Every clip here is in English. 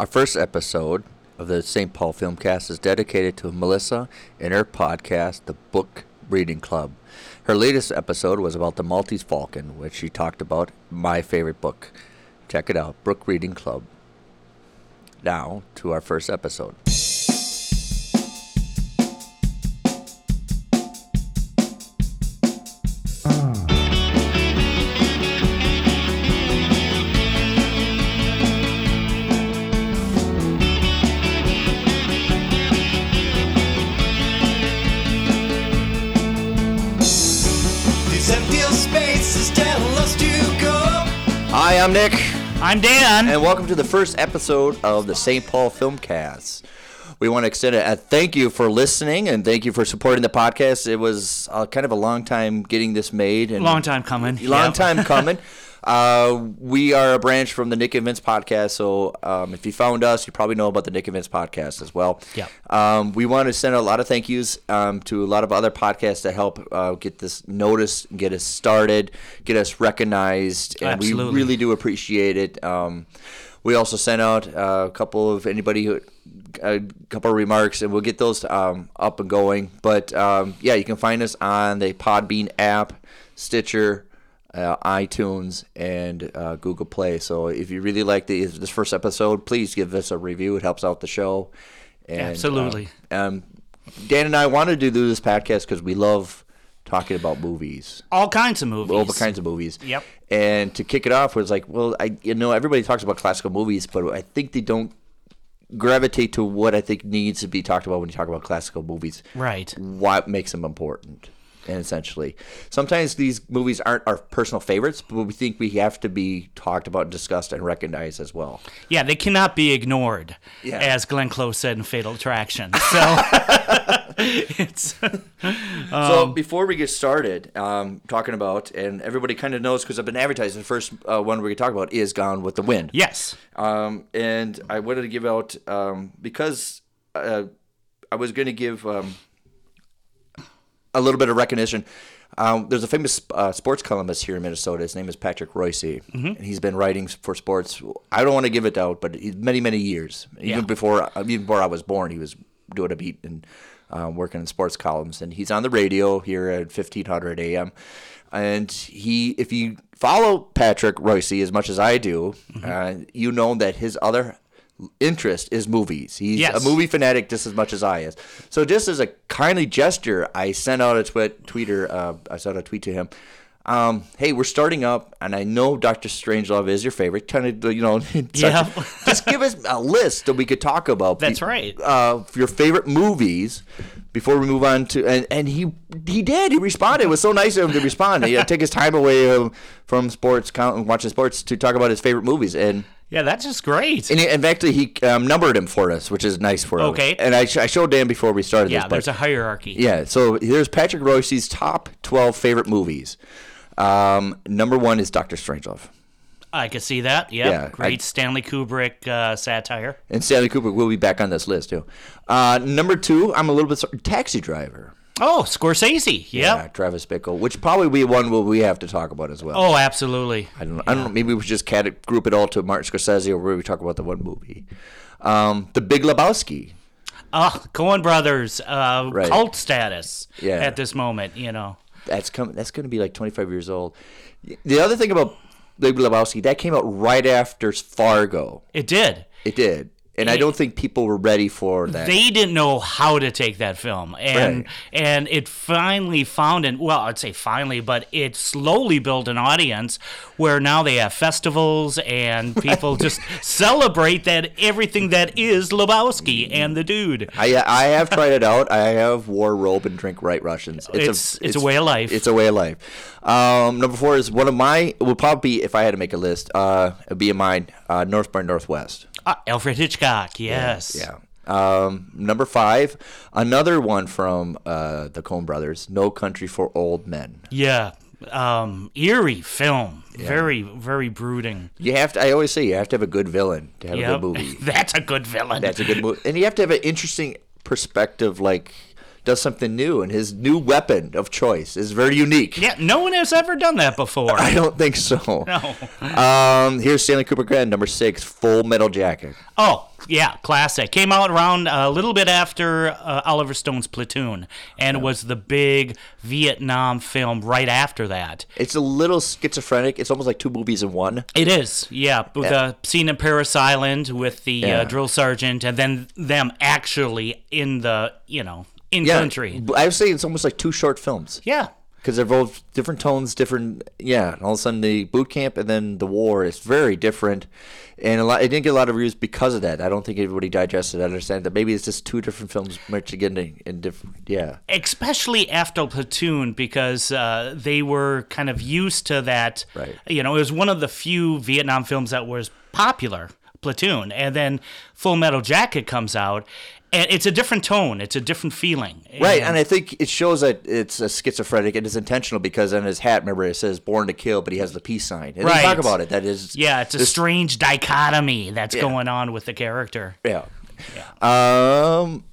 Our first episode of the St. Paul Filmcast is dedicated to Melissa and her podcast, The Book Reading Club. Her latest episode was about the Maltese Falcon, which she talked about my favorite book. Check it out, Book Reading Club. Now to our first episode. I'm Nick, I'm Dan. and welcome to the first episode of the St. Paul Filmcast. We want to extend a, thank you for listening and thank you for supporting the podcast. It was uh, kind of a long time getting this made and Long time coming. long Yep. time coming. Uh, we are a branch from the Nick and Vince podcast, so um, if you found us, you probably know about the Nick and Vince podcast as well. Yep. Um, we want to send a lot of thank yous um, to a lot of other podcasts that help uh, get this noticed, get us started, get us recognized, and we really do appreciate it. Um, we also sent out uh, a couple of anybody who a couple of remarks, and we'll get those um, up and going. But um, yeah, you can find us on the Podbean app, Stitcher, uh, iTunes, and uh, Google Play. So if you really like the, this first episode, please give us a review. It helps out the show. And, Absolutely. Um, um, Dan and I wanted to do this podcast because we love talking about movies All kinds of movies. all kinds of movies. Yep. And to kick it off was like, well, I you know everybody talks about classical movies, but I think they don't gravitate to what I think needs to be talked about when you talk about classical movies. Right. What makes them important? And essentially, sometimes these movies aren't our personal favorites, but we think we have to be talked about, and discussed, and recognized as well. Yeah, they cannot be ignored, Yeah. as Glenn Close said in Fatal Attraction. So it's so before we get started, um, talking about, and everybody kind of knows because I've been advertising. The first uh, one we're going to talk about is Gone with the Wind. yes, Um, and I wanted to give out um, because uh, I was going to give um, a little bit of recognition. Um, there's a famous uh, sports columnist here in Minnesota. His name is Patrick Royce, and he's been writing for sports. I don't want to give it out, but many, many years, even Yeah. before uh, even before I was born, he was doing a beat and um, working in sports columns. And he's on the radio here at 1500 AM. And he, if you follow Patrick Royce as much as I do, uh, you know that his other interest is movies. He's Yes. a movie fanatic just as much as I is. So just as a kindly gesture, I sent out a tweet, tweeter. Uh, I sent a tweet to him. Um, hey, we're starting up, and I know Doctor Strangelove is your favorite. Kind of, you know, Yeah. just give us a list that we could talk about. That's right. Uh, your favorite movies before we move on to and, and he he did he responded it was so nice of him to respond he had to take his time away um, from sports count watching sports to talk about his favorite movies and yeah, that's just great. and, and actually he um, numbered him for us which is nice for us. Okay. and I, sh- I showed Dan before we started yeah, this there's but a hierarchy. yeah so here's Patrick Royce's top 12 favorite movies um, number one is Doctor Strangelove I could see that. Yep. Yeah, great I- Stanley Kubrick uh, satire. and Stanley Kubrick will be back on this list too uh, number two I'm a little bit sorry, Taxi Driver Oh, Scorsese. Yep. Yeah, Travis Bickle, which probably be one will we have to talk about as well. Oh, absolutely. I don't know. I don't know. Maybe we should just cat- group it all to Martin Scorsese, or where we talk about the one movie. Um, the Big Lebowski. Oh, Coen Brothers, uh, Right. cult status Yeah. at this moment. You know. That's coming. That's going to be like 25 years old. The other thing about Big Lebowski that came out right after Fargo. It did. It did, and I don't think people were ready for that. they didn't know how to take that film and Right. and it finally found an well i'd say finally but it slowly built an audience where now they have festivals and people just celebrate that everything that is lebowski and the dude I I have tried it out. I have wore robe and drink White Russians. It's- it's a way of life. It's a way of life. Um, number four is one of my. It would probably be if I had to make a list. Uh, it'd be in mine. Uh, North by Northwest. Ah, alfred hitchcock yes Yeah. Um, number five, another one from uh, the Coen Brothers, No Country for Old Men. yeah um eerie film very very brooding You have to. I always say you have to have a good villain to have a good movie. that's a good villain That's a good movie, and you have to have an interesting perspective. Like, does something new, and his new weapon of choice is very unique. Yeah, no one has ever done that before. I don't think so. No. Um, here's Stanley Kubrick Grant, number six, Full Metal Jacket. Oh, yeah, classic. Came out around a little bit after uh, Oliver Stone's Platoon, and was the big Vietnam film right after that. It's a little schizophrenic. It's almost like two movies in one. It is, yeah. With the scene in Parris Island with the Yeah. uh, drill sergeant, and then them actually in the, you know, in Yeah, country. I would say it's almost like two short films Yeah. because they're both different tones, different. Yeah, all of a sudden the boot camp and then the war is very different, and a lot. It didn't get a lot of reviews because of that. I don't think everybody digested. I understand that maybe it's just two different films merged together in different. Yeah, especially after Platoon because uh, they were kind of used to that. Right. You know, it was one of the few Vietnam films that was popular. Platoon, and then Full Metal Jacket comes out, and it's a different tone. It's a different feeling. right. And I think it shows that it's a schizophrenic. It is intentional because on his hat, remember, it says "Born to Kill," but he has the peace sign. And Right. talk about it. That is. yeah, it's a strange dichotomy that's Yeah. going on with the character. Yeah. Um,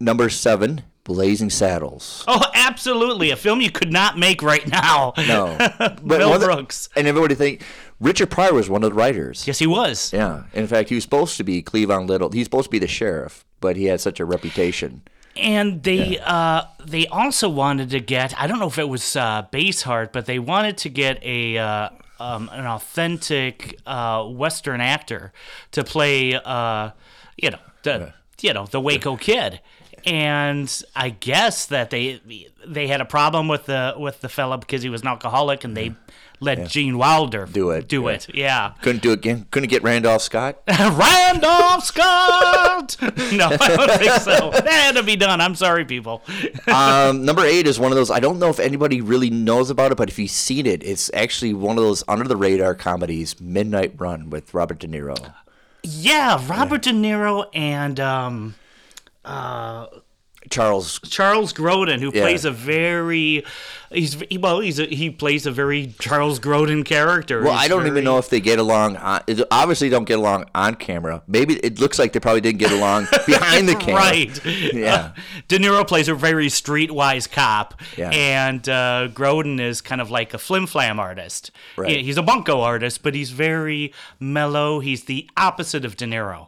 number seven, Blazing Saddles. Oh, absolutely, a film you could not make right now. No, but Mel of the- Brooks. and everybody think Richard Pryor was one of the writers. Yes, he was. Yeah. In fact, he was supposed to be Cleavon Little. He's supposed to be the sheriff, but he had such a reputation. And they uh, they also wanted to get I don't know if it was uh, Baseheart, but they wanted to get a uh, um, an authentic uh, Western actor to play uh, you know the you know the Waco kid. And I guess that they they had a problem with the with the fella because he was an alcoholic, and they let Gene Wilder Do it, Do yeah. it, yeah. Couldn't do it again. Couldn't get Randolph Scott. Randolph Scott. no, I don't think so. That had to be done. I'm sorry, people. um, number eight is one of those. I don't know if anybody really knows about it, but if you've seen it, it's actually one of those under the radar comedies, Midnight Run with Robert De Niro. Yeah, Robert De Niro and um, Charles. Charles Grodin, who Yeah. plays a very, he's he- well, he's a, he plays a very Charles Grodin character. Well, He's I don't very- even know if they get along. On, obviously, don't get along on camera. Maybe it looks like they probably didn't get along behind the camera. Right. Yeah. De Niro plays a very streetwise cop, Yeah. and uh, Grodin is kind of like a flim flam artist. Right. He- He's a bunko artist, but he's very mellow. He's the opposite of De Niro.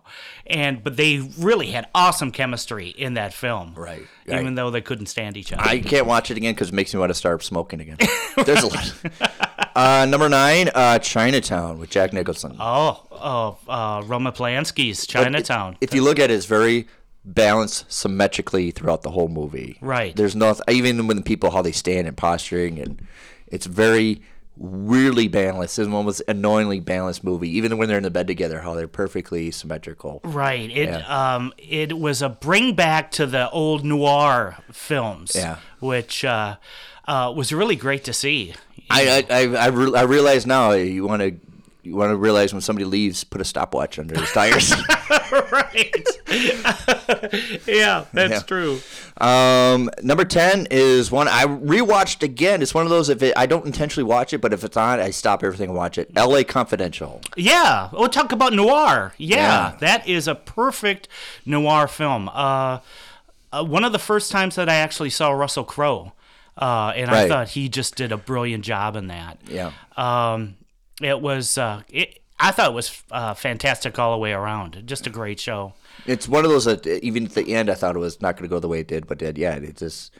And but they really had awesome chemistry in that film. Right, Even right. though they couldn't stand each other. I can't watch it again because it makes me want to start smoking again. There's a lot. Uh, number nine, uh, Chinatown with Jack Nicholson. oh, oh, uh, Roman Polanski's Chinatown. If you look at it, it's very balanced symmetrically throughout the whole movie. Right. There's no even when the people how they stand and posturing and it's very really balanced. It's almost annoyingly balanced movie. Even when they're in the bed together, how they're perfectly symmetrical. Right. It Yeah. um it was a bring back to the old noir films. Yeah. Which uh, uh, was really great to see. I I I, I, re- I realize now you want to. You want to realize when somebody leaves, put a stopwatch under his tires. right. yeah, that's Yeah. true. Um, number ten is one I rewatched again. It's one of those if it, I don't intentionally watch it, but if it's on, I stop everything and watch it. L.A. Confidential. Yeah. We'll talk about noir. Yeah, Yeah. that is a perfect noir film. Uh, uh, one of the first times that I actually saw Russell Crowe, uh, and I thought he just did a brilliant job in that. Yeah. Um, it was. Uh, it, I thought it was uh, fantastic all the way around. Just a great show. It's one of those that uh, even at the end I thought it was not going to go the way it did, but did. Yeah, it just.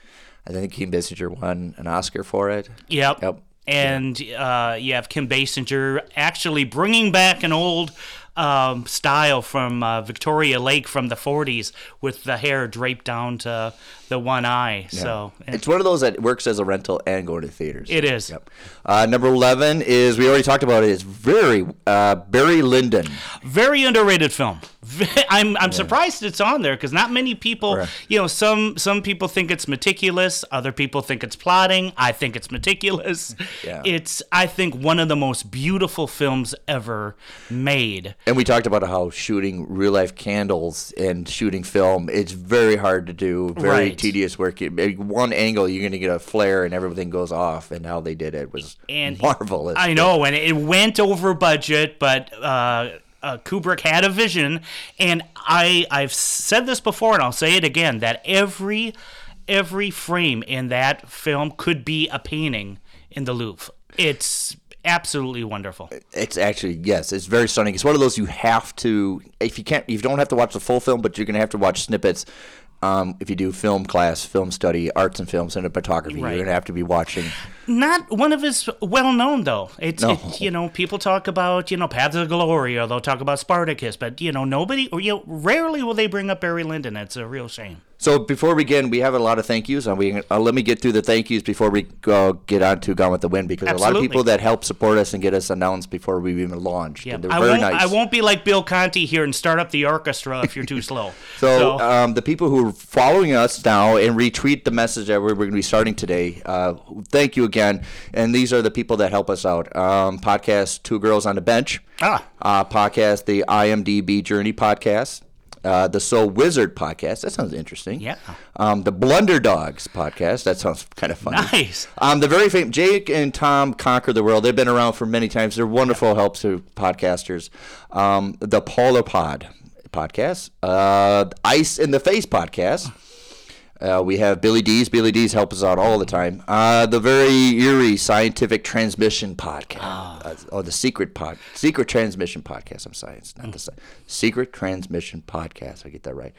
I think Kim Basinger won an Oscar for it. Yep. Yep. And uh, you have Kim Basinger actually bringing back an old um, style from uh, Veronica Lake from the 40s with the hair draped down to the one eye. So It's one of those that works as a rental and going to theaters. it is. Yep. Uh, number eleven is we already talked about it. It's very uh, Barry Lyndon. Very underrated film. I'm I'm surprised it's on there because not many people, Right. you know, some some people think it's meticulous, other people think it's plotting. I think it's meticulous. Yeah. It's I think one of the most beautiful films ever made. And we talked about how shooting real life candles and shooting film, it's very hard to do, very Right. Tedious work. One angle, you're going to get a flare and everything goes off. And how they did it was And marvelous. I know, and it went over budget, but uh, uh, Kubrick had a vision, and I I've said this before, and I'll say it again that every every frame in that film could be a painting in the Louvre. It's absolutely wonderful. It's actually yes, it's very stunning. It's one of those you have to if you can't, if you don't have to watch the full film, but you're gonna have to watch snippets. Um, if you do film class, film study, arts and film cinematography, Right. you're gonna have to be watching. Not one of his well known though. It's No. it, you know people talk about you know Paths of Glory or they'll talk about Spartacus, but you know nobody or you know rarely will they bring up Barry Lyndon. It's a real shame. So before we begin, we have a lot of thank yous, and we uh, let me get through the thank yous before we go get on to Gone with the Wind because a lot of people that help support us and get us announced before we even launched. Yeah, and they're I very won't. nice. I won't be like Bill Conti here and start up the orchestra if you're too slow. So, um, the people who are following us now and retweet the message that we're, we're going to be starting today, uh, thank you again. And these are the people that help us out. Um, podcast Two Girls on the Bench. Ah. Uh, podcast the IMDb Journey podcast. Uh, the Soul Wizard podcast. That sounds interesting. Yeah. Um, the Blunder Dogs podcast. That sounds kind of funny. Nice. Um, the very famous Jake and Tom conquer the world. They've been around for many times. They're wonderful helps to podcasters. Um, the Polar Pod podcast, uh, Ice in the Face podcast. Uh, we have Billy D's. Billy D's help us out all the time. Uh, the very eerie scientific transmission podcast. Uh, oh, the secret pod, secret transmission podcast. I'm science, not the sci- secret transmission podcast. I get that right.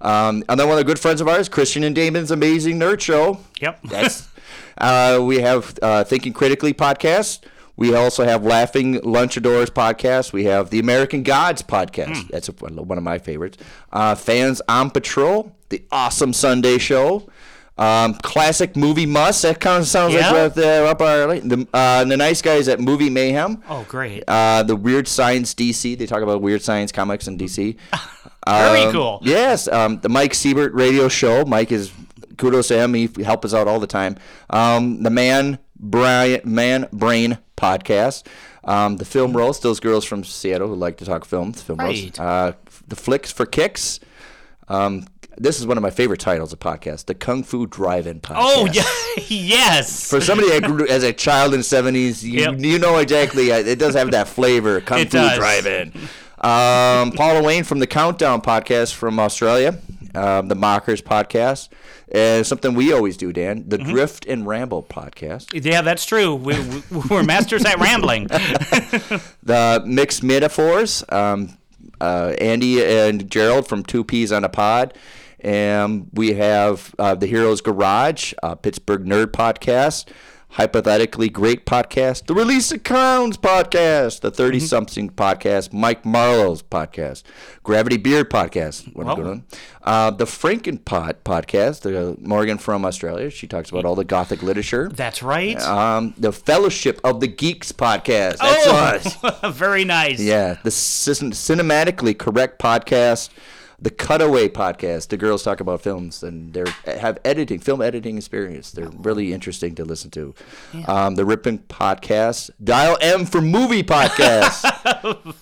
Um, and then one of the good friends of ours, Christian and Damon's Amazing Nerd Show. Yep. That's. Uh, we have uh, Thinking Critically podcast. We also have Laughing Lunchadors podcast. We have the American Gods podcast. That's a, one of my favorites. Uh, Fans on Patrol, the Awesome Sunday Show. Um, classic movie must. That kind of sounds Yeah. like there up our alley. The, uh, the nice guys at Movie Mayhem. oh, great. Uh, the Weird Science DC. They talk about weird science comics in DC. Very Um, cool. Yes, um, the Mike Siebert radio show. Mike is kudos to him. He helps us out all the time. Um, the Man Brian Man Brain podcast. Um, the film roast. Those girls from Seattle who like to talk films. Film roast. Uh, the Flicks for Kicks. Um, this is one of my favorite titles of podcast. The Kung Fu Drive-In podcast. oh yeah, yes. For somebody that grew as a child in the seventies, you, Yep. you know exactly. uh, It does have that flavor. Kung It Fu does. Drive-In. Um, Paula Wayne from the Countdown podcast from Australia, um, the Mockers podcast, and something we always do, Dan, the Mm-hmm. Drift and Ramble podcast, yeah, that's true. We, we're masters at rambling. the Mixed Metaphors, um, uh, Andy and Gerald from Two Peas on a Pod. And we have uh, the Heroes Garage, uh, Pittsburgh Nerd Podcast, Hypothetically Great Podcast, the Release of Clowns Podcast, the 30 something podcast, Mike Marlowe's podcast, Gravity Beard Podcast, what one. Uh, the Frankenpot Podcast, the Morgan from Australia. She talks about all the Gothic literature. That's right. Um, the Fellowship of the Geeks Podcast. That's us. oh, very nice. Yeah, the cin- cinematically correct podcast, the Cutaway podcast. The girls talk about films and they have editing, film editing experience. They're really interesting to listen to. Um, the Ripping podcast, Dial M for Movie podcast,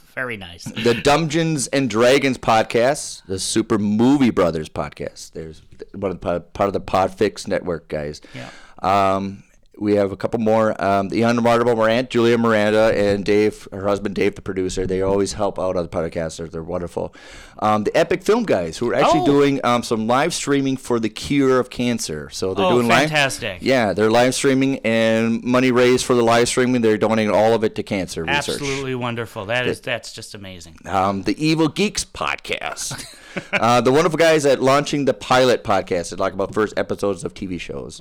Very nice. the Dungeons and Dragons podcast, the Super Movie Brothers podcast. There's one of the part of the Podfix network guys. Yeah. Um, we have a couple more. Um, the Unremarkable Morant, Julia Miranda, and Dave, her husband Dave, the producer. They always help out on the podcast. They're, wonderful. Um, the Epic Film guys, who are actually Oh. doing um, some live streaming for the cure of cancer. So they're Oh, doing live. fantastic. Yeah, they're live streaming and money raised for the live streaming. They're donating all of it to cancer research. Absolutely wonderful. That is that's just amazing. Um, the Evil Geeks podcast. uh, the wonderful guys at launching the Pilot podcast. They talk about first episodes of TV shows.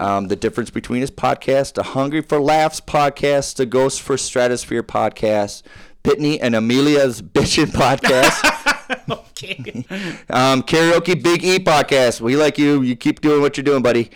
Um, the difference between his podcast, the Hungry for Laughs podcast, the Ghost for Stratosphere podcast, Pitney and Amelia's Bitchin' podcast, Okay. um, Karaoke Big E podcast. We like you. You keep doing what you're doing, buddy.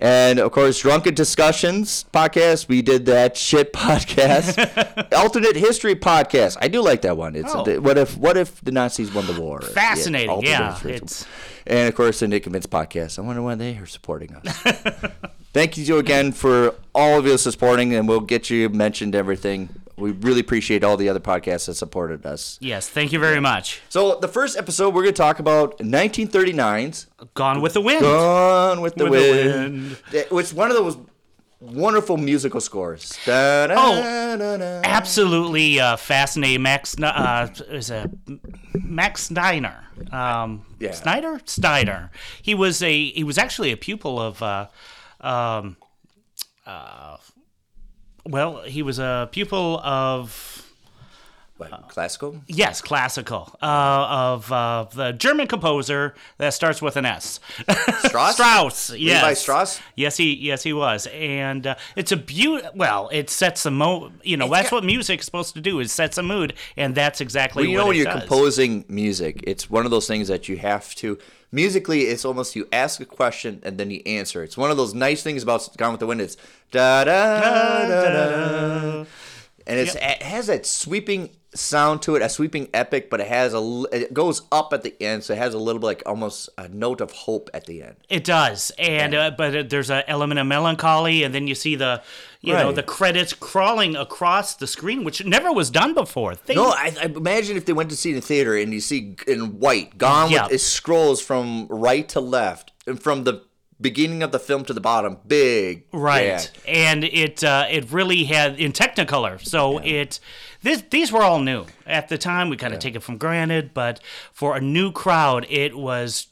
And of course, Drunken Discussions podcast. We did that shit podcast. Alternate History podcast. I do like that one. It's Oh. what if what if the Nazis won the war? Fascinating, yeah, history. it's- and of course, the Nick and Vince podcast. I wonder why they are supporting us. Thank you again for all of you supporting, and we'll get you mentioned everything. We really appreciate all the other podcasts that supported us. Yes, thank you very much. So the first episode we're going to talk about 1939's Gone with the wind. Gone with the With the Wind. It was one of those wonderful musical scores. Da, da, Oh, da, absolutely uh, fascinating. Max uh, is a Max Steiner. Um, Yeah. Snyder, Steiner. He was a he was actually a pupil of. Uh, um, uh, well, he was a pupil of What, classical? yes, classical uh, of uh, the German composer that starts with an S. Strauss? Strauss, yes. Levi Strauss? Yes, he yes he was, and uh, it's a beaut. Well, it sets a mo. You know, that's got- what music's supposed to do. Is sets a mood, and that's exactly Well, you what know when you're does. composing music, it's one of those things that you have to. Musically, it's almost you ask a question and then you answer. It's one of those nice things about Gone with the Wind. It's da da da da, and it's, it has that sweeping sound to it, a sweeping epic, but it has a it goes up at the end, so it has a little bit like almost a note of hope at the end. It does, and uh, but uh, there's an element of melancholy, and then you see the, you know, the credits crawling across the screen, which never was done before. They, No, I, I imagine if they went to see it in theater and you see in white, gone Yeah. with it scrolls from right to left and from the beginning of the film to the bottom, big, right, yeah. and it uh, it really had in Technicolor, so it. This, these were all new at the time. We kind of take it from granted, but for a new crowd, it was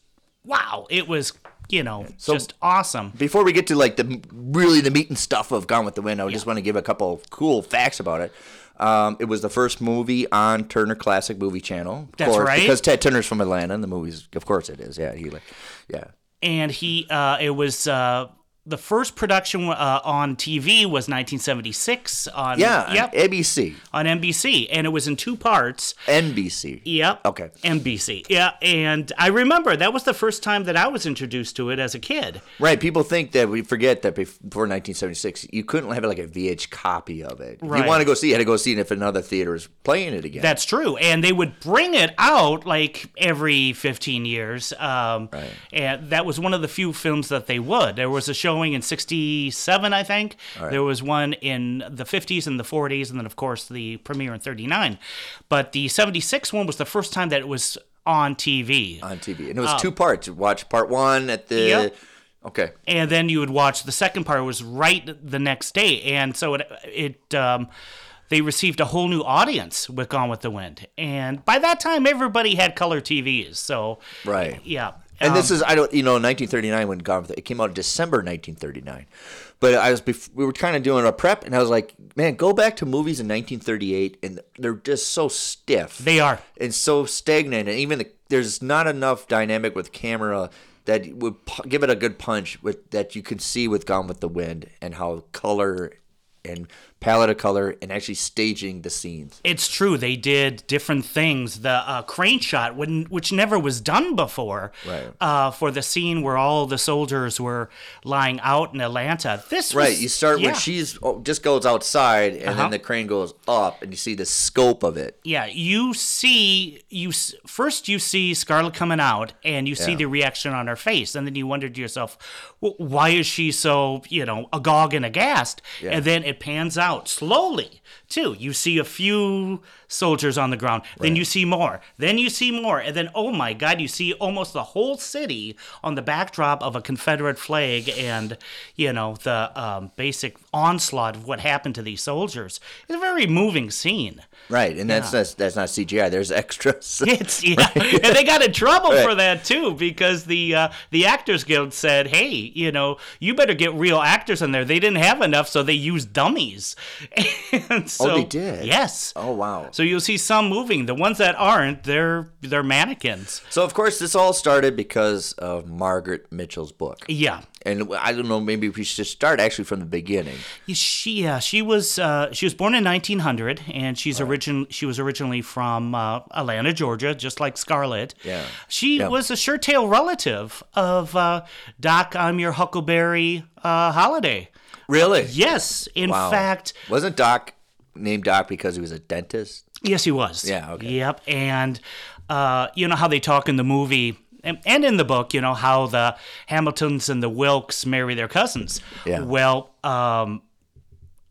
wow. It was you know so just awesome. Before we get to like the really the meat and stuff of Gone with the Wind, I just want to give a couple of cool facts about it. Um, it was the first movie on Turner Classic Movie Channel. Of That's course, right. Because Ted Turner's from Atlanta, and the movies, of course, it is. Yeah, he like, yeah. and he uh, it was uh, the first production uh, on TV was 1976 on Yeah, yep on ABC, on NBC and it was in two parts. NBC. Yep. Okay. NBC. Yeah, and I remember that was the first time that I was introduced to it as a kid. Right, people think that we forget that before 1976, you couldn't have like a VH copy of it. If you want to go see it, you had to go see it if another theater is playing it again. That's true, and they would bring it out like every 15 years. Um, Right. And that was one of the few films that they would. There was a showing in '67, I think. There was one in the 50s and the 40s, and then of course the premiere in '39. But the '76 one was the first time that it was on TV. on TV, and it was two parts. You watch part one at the. Yep. Okay. and then you would watch the second part was right the next day and so it it um they received a whole new audience with Gone with the Wind, and by that time everybody had color TVs. So Right. yeah, And this Um, is I don't you know 1939 when Gone with the, it came out in December 1939, but I was bef- we were kind of doing a prep and I was like, man, go back to movies in 1938 and they're just so stiff. they are. and so stagnant, and even the, there's not enough dynamic with camera that would pu- give it a good punch with that you can see with Gone with the Wind and how color and palette of color and actually staging the scenes. It's true. They did different things. The uh, crane shot, when, which never was done before, Right. uh, for the scene where all the soldiers were lying out in Atlanta. This was, Right, you start yeah. when she's oh, just goes outside, and Uh-huh. then the crane goes up, and you see the scope of it. Yeah, you see, you first you see Scarlett coming out, and you see Yeah. the reaction on her face, and then you wonder to yourself, well, why is she so you know agog and aghast? Yeah. And then it pans out slowly too. You see a few soldiers on the ground, then you see more, then you see more, and then oh my God, you see almost the whole city on the backdrop of a Confederate flag, and you know the um, basic onslaught of what happened to these soldiers. It's a very moving scene. Right, and that's that's, that's not CGI. There's extras. It's yeah, and they got in trouble Right. for that too because the uh, the Actors Guild said, "Hey, you know, you better get real actors in there." They didn't have enough, so they used dummies. and so, Oh, they did? Yes. oh wow. So you'll see some moving. The ones that aren't, they're they're mannequins. So of course this all started because of Margaret Mitchell's book. Yeah. And I don't know, maybe we should start actually from the beginning. She yeah, she was uh, she was born in 1900, and she's origin she was originally from uh, Atlanta, Georgia, just like Scarlett. Yeah. She Yeah. was a sure tail relative of uh, Doc. I'm your Huckleberry uh, Holliday. Really? Yes, in Wow. fact, wasn't Doc named Doc because he was a dentist? yes, he was. Yeah, okay. Yep, and uh, you know how they talk in the movie. And, and in the book, you know how the Hamiltons and the Wilkes marry their cousins. Yeah. Well, um,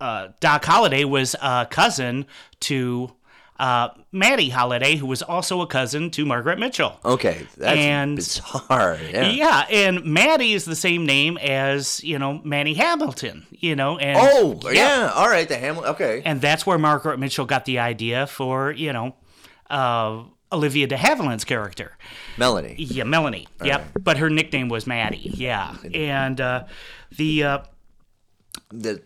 uh, Doc Holliday was a cousin to uh, Maddie Holliday, who was also a cousin to Margaret Mitchell. Okay, that's And- bizarre. Yeah. Yeah, and Maddie is the same name as you know Manny Hamilton. You know, and Oh, yeah. All right, the Hamlet. Okay. and that's where Margaret Mitchell got the idea for you know uh, Olivia de Havilland's character. Melanie. Yeah, Melanie. Yep, but her nickname was Maddie. Yeah, and uh, the uh, The,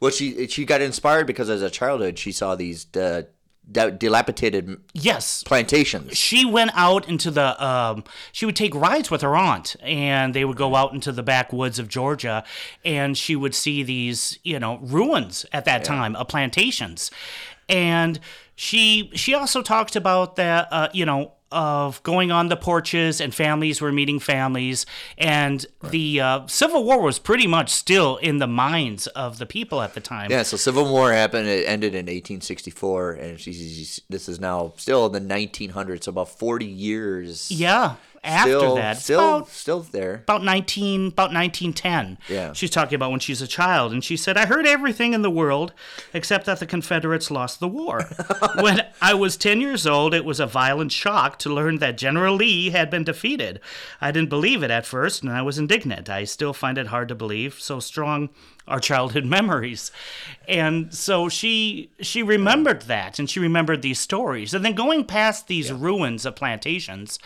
well, she she got inspired because as a childhood she saw these uh, dilapidated yes, plantations. she went out into the um, she would take rides with her aunt and they would go out into the backwoods of georgia and she would see these you know ruins at that time of plantations. And she she also talked about that uh, you know of going on the porches and families were meeting families and the uh, civil war was pretty much still in the minds of the people at the time Yeah, so Civil War happened. It ended in 1864, and this is now still in the 1900s, about 40 years. yeah after still, that still, about- still there. about 19 about 1910 Yeah. she's talking about when she's a child and she said i heard everything in the world except that the confederates lost the war. When i was 10 years old it was a violent shock to learn that general lee had been defeated. I didn't believe it at first and i was indignant. I still find it hard to believe so strong are childhood memories. And so she she remembered that and she remembered these stories. And then going past these ruins of plantations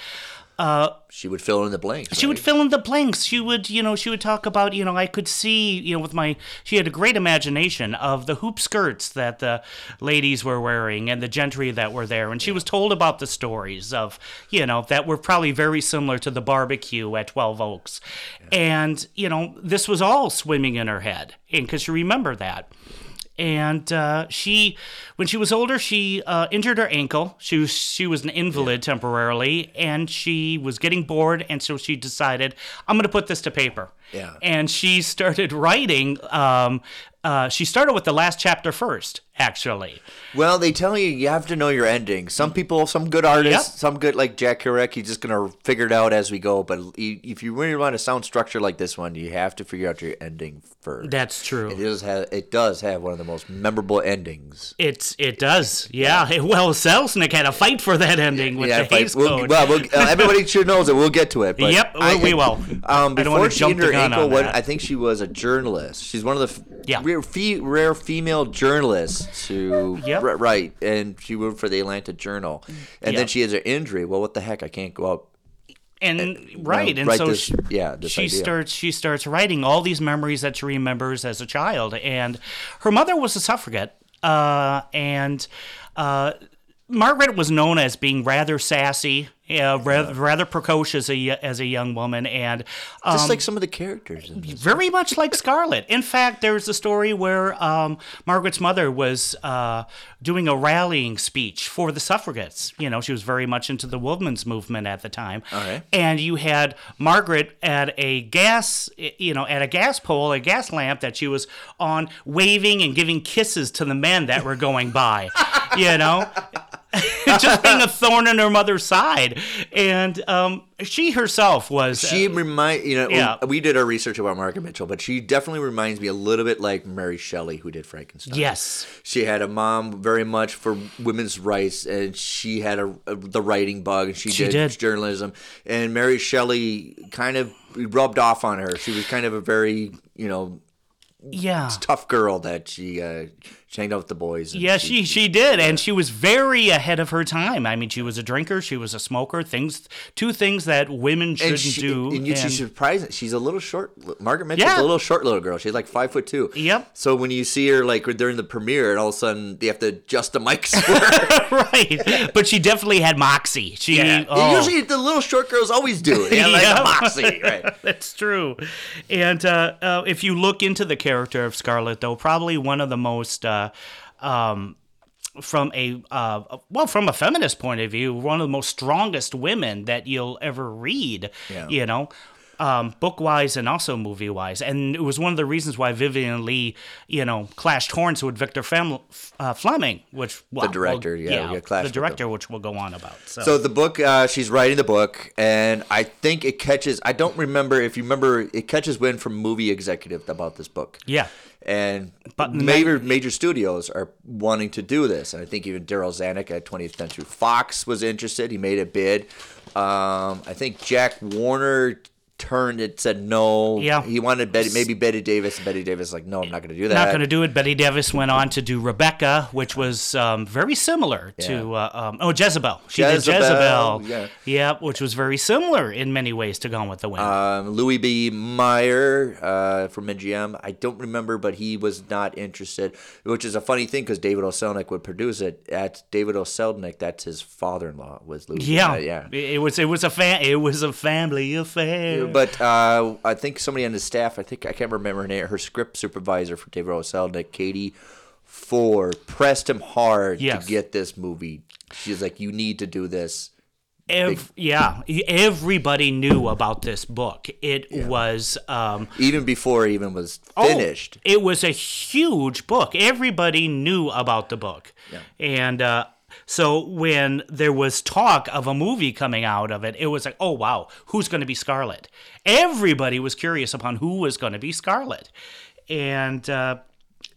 Uh, she would fill in the blanks. she would fill in the blanks. She would, you know, she would talk about, you know, I could see, you know, with my, she had a great imagination of the hoop skirts that the ladies were wearing and the gentry that were there. And she was told about the stories of, you know, that were probably very similar to the barbecue at 12 Oaks. And, you know, this was all swimming in her head. And because she remembered that and uh, she, when she was older, she uh, injured her ankle. She was she was an invalid temporarily, and she was getting bored, and so she decided, I'm going to put this to paper. Yeah. And she started writing. Um, uh, she started with the last chapter first, actually. Well, they tell you you have to know your ending. Some people, some good artists, Yep. some good like Jack Kerouac, he's just gonna figure it out as we go. But if you really want a sound structure like this one, you have to figure out your ending first. That's true. It does have it does have one of the most memorable endings. It's it does, yeah. Well, Selznick had a fight for that ending with the if I- we'll- Code. well, we'll, uh, everybody should knows it. We'll get to it. But Yep, I- we will. Um, I don't before she jump injured the her gun ankle, what. I think she was a journalist. She's one of the f- Yeah. rare, fe- rare female journalists to Yep. write, and she worked for the Atlanta Journal. And then she has an injury. Well, what the heck? I can't go out. and right and so this- she, yeah, she idea. starts she starts writing all these memories that she remembers as a child and her mother was a suffragette uh, and uh, margaret was known as being rather sassy yeah, rather, rather precocious as a, as a young woman and um, Just like some of the characters. Very much like Scarlett. In fact, there's a story where um, Margaret's mother was uh, doing a rallying speech for the suffragettes. You know, she was very much into the women's movement at the time. Okay. And you had Margaret at a gas, you know, at a gas pole, a gas lamp that she was on, waving and giving kisses to the men that were going by. you know. just being a thorn in her mother's side, and um, she herself was. She uh, remind you know Yeah. we did our research about Margaret Mitchell, but she definitely reminds me a little bit like Mary Shelley, who did Frankenstein. yes, She had a mom very much for women's rights, and she had a, a- the writing bug, and she, She did, did. journalism. And Mary Shelley kind of rubbed off on her. She was kind of a very you know yeah. tough girl that she uh, she hanged out with the boys. and Yeah, she she did, and she was very ahead of her time. I mean, she was a drinker, she was a smoker. Things, two things that women shouldn't and she, do. and you, and- she's surprising. She's a little short. Margaret Mitchell's Yeah. a little short little girl. She's like five foot two. Yep. So when you see her like during the premiere, and all of a sudden they have to adjust the mics for her. right, but she definitely had moxie. She oh. Usually the little short girls always do. They have like Yeah. moxie, right? That's true. And uh, uh, if you look into the character of Scarlett, though, probably one of the most, uh, um, from a uh, well, from a feminist point of view, one of the most strongest women that you'll ever read. Yeah. You know. Um, book wise and also movie wise, and it was one of the reasons why Vivien Leigh, you know, clashed horns with Victor Fem- uh, Fleming, which well, The director, well, yeah, clashed the director, which we'll go on about. So, So the book, uh, she's writing the book, and I think it catches. I don't remember if you remember. It catches wind from movie executive about this book. yeah, and But major major studios are wanting to do this, and I think even Darryl Zanuck at 20th Century Fox was interested. He made a bid. Um, I think Jack Warner turned it, said no. Yeah. he wanted Betty, maybe Bette Davis, and Bette Davis like, no, I'm not going to do that. Not going to do it. Bette Davis went on to do Rebecca, which was um, very similar to uh, um, oh Jezebel. She Jezebel, did Jezebel. yeah. yeah, which was very similar in many ways to Gone with the Wind. Um, Louis B. Mayer uh, from MGM. I don't remember, but he was not interested, which is a funny thing because David O. Selznick would produce it. At David O. Selznick, that's his father-in-law was Louis. Yeah, yeah. It, was it was a fa- it was a family affair. But uh, I think somebody on the staff, I think I can't remember her name, her script supervisor for David O. Selznick, Katie Ford, pressed him hard Yes. to get this movie. She's like, "You need to do this." Yeah, everybody knew about this book. It was um, Even before it even was Oh, finished. it was a huge book. Everybody knew about the book. And uh, so when there was talk of a movie coming out of it, it was like, oh, wow, who's going to be Scarlet? Everybody was curious upon who was going to be Scarlet. And. Uh,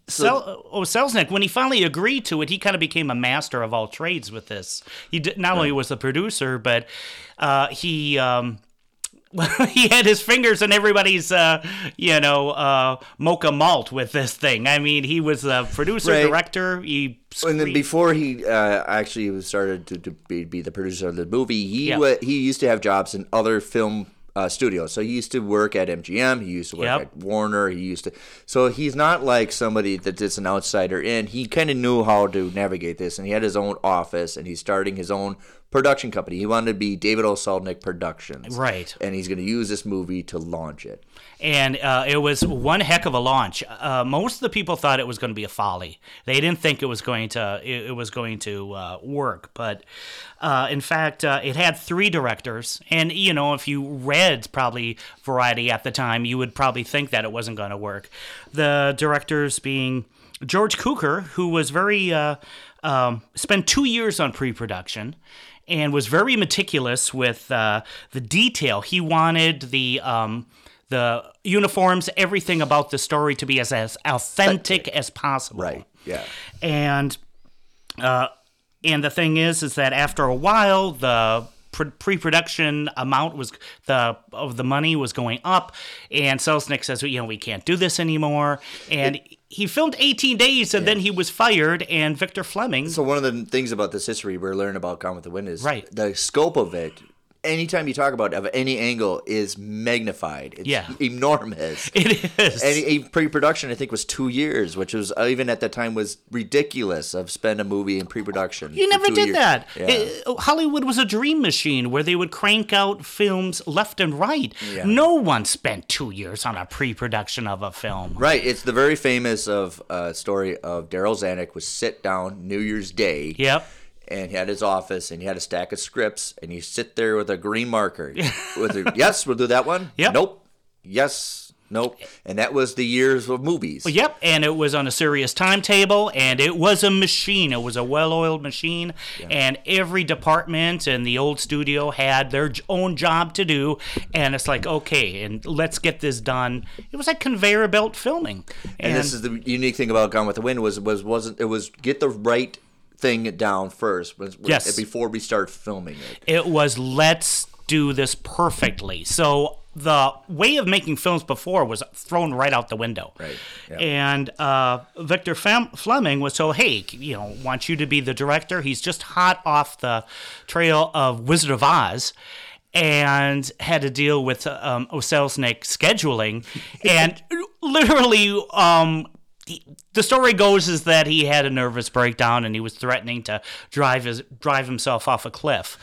Sel- oh, Selznick, when he finally agreed to it, he kind of became a master of all trades with this. He did, not only was the producer, but uh, he um, he had his fingers in everybody's, uh, you know, uh, mocha malt with this thing. I mean, he was a producer, Right. director. He And then before he uh, actually started to, to be, be the producer of the movie, he Yeah. wa- he used to have jobs in other film uh, studios. So he used to work at MGM. He used to work Yep. at Warner. He used to. So he's not like somebody that's an outsider in. He kind of knew how to navigate this, and he had his own office, and he's starting his own production company. He wanted to be David O. Selznick Productions, Right. And he's going to use this movie to launch it. And uh, it was one heck of a launch. Uh, most of the people thought it was going to be a folly. They didn't think it was going to it, it was going to uh, work, but uh, in fact, uh, it had three directors. And you know, if you read probably Variety at the time, you would probably think that it wasn't going to work. The directors being George Cukor, who was very uh, um, spent two years on pre-production and was very meticulous with uh, the detail. He wanted the um, the uniforms, everything about the story to be as, as authentic as possible. Right. Yeah. And uh, and the thing is, is that after a while, the pre- pre-production amount was the of the money was going up, and Selznick says, you know, we can't do this anymore, and. he filmed 18 days and then he was fired, and Victor Fleming. So one of the things about this history we're learning about Gone with the Wind is Right. the scope of it. Anytime you talk about it, of any angle is magnified. It's Yeah. enormous. it is. And a pre-production, I think, was two years, which was uh, even at the time was ridiculous. Of spend a movie in pre-production. You never did years. that. Yeah. It- Hollywood was a dream machine where they would crank out films left and right. Yeah. No one spent two years on a pre-production of a film. Right. It's the very famous of uh, story of Darryl Zanuck was sit down New Year's Day. Yep. And he had his office, and he had a stack of scripts, and you sit there with a green marker. with a, yes, we'll do that one. Yep. Nope. Yes. Nope. And that was the years of movies. Yep, and it was on a serious timetable, and it was a machine. It was a well-oiled machine, and every department in the old studio had their own job to do. And it's like, okay, and let's get this done. It was like conveyor belt filming. And, this is the unique thing about Gone with the Wind was was wasn't it was get the right thing down first Yes. before we start filming it. it was let's do this perfectly. So the way of making films before was thrown right out the window. Right, yeah. And uh, Victor Fem- Fleming was told, hey, you know, want you to be the director. He's just hot off the trail of Wizard of Oz. And had to deal with um, snake scheduling, and literally, um, he- the story goes is that he had a nervous breakdown and he was threatening to drive his drive himself off a cliff.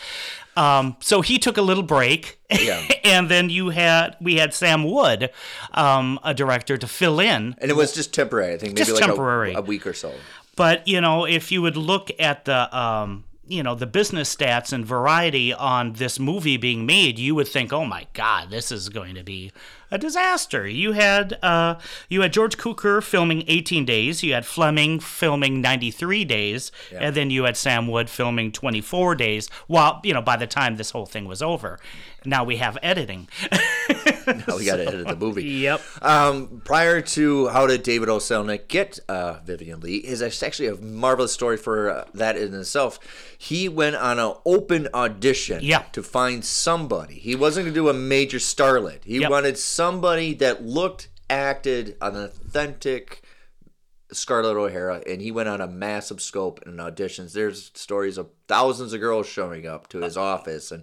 Um, so he took a little break, Yeah. and then you had we had Sam Wood, um, a director, to fill in. And it was just temporary. I think maybe Just like a- temporary. A, week or so. But you know, if you would look at the um, you know the business stats and variety on this movie being made, you would think, oh my God, this is going to be a disaster. You had uh, you had George Cukor filming 18 days, you had Fleming filming 93 days, and then you had Sam Wood filming 24 days. While you know, by the time this whole thing was over, now we have editing. now we got to edit the movie. Yep. Um, prior to how did David O. Selznick get uh, Vivien Leigh is actually a marvelous story for uh, that in itself. He went on an open audition Yeah. to find somebody. He wasn't going to do a major starlet. He Yep. wanted somebody that looked, acted, an authentic Scarlett O'Hara, and he went on a massive scope in auditions. There's stories of thousands of girls showing up to his office and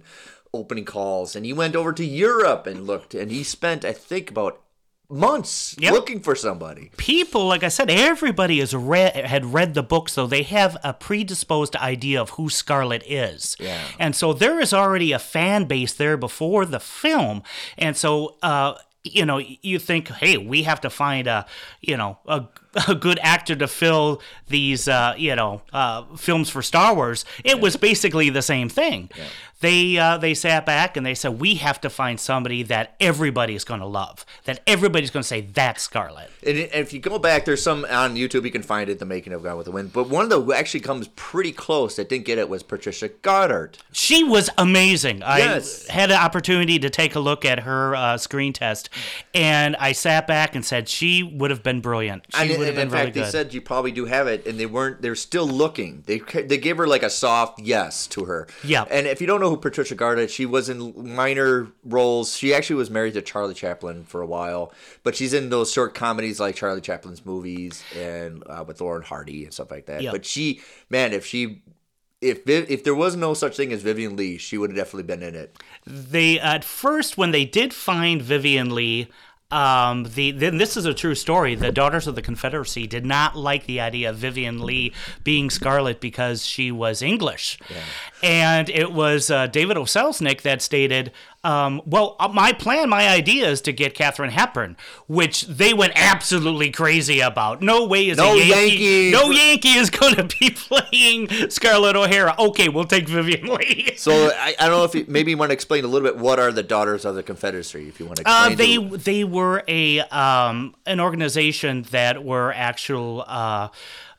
opening calls, and he went over to Europe and looked, and he spent, I think, about months Yep. looking for somebody. people, like I said, everybody has read had read the book, so they have a predisposed idea of who Scarlet is. Yeah. And so there is already a fan base there before the film, and so. Uh, you know, you think, hey, we have to find a, you know, a, a good actor to fill these, uh, you know, uh, films for Star Wars. It was basically the same thing. They uh, they sat back and they said, we have to find somebody that everybody is going to love, that everybody's going to say that's Scarlett. And and if you go back, there's some on YouTube you can find it, the making of Gone with the Wind. But one of the that actually comes pretty close that didn't get it was Patricia Goddard. She was amazing. Yes. I had an opportunity to take a look at her uh, screen test, and I sat back and said she would have been brilliant. She would have been in really fact, good. they said you probably do have it, and they weren't. They're still looking. They they gave her like a soft yes to her. Yeah. And if you don't know who Patricia is, she was in minor roles. She actually was married to Charlie Chaplin for a while, but she's in those short comedies like Charlie Chaplin's movies and uh, with Lauren Hardy and stuff like that. Yeah. But she, man, if she. If if there was no such thing as Vivien Leigh, she would have definitely been in it. they at first when they did find Vivien Leigh. Um, the then this is a true story. The Daughters of the Confederacy did not like the idea of Vivien Leigh being Scarlett because she was English, and it was uh, David O. Selznick that stated, um, "Well, uh, my plan, my idea is to get Katharine Hepburn, which they went absolutely crazy about. No way is No a Yankee, Yankee. no Yankee is going to be playing Scarlett O'Hara. Okay, we'll take Vivien Leigh." So I, I don't know if you maybe you want to explain a little bit what are the Daughters of the Confederacy, if you want to Uh, explain. they to- they were a um, an organization that were actual. Uh,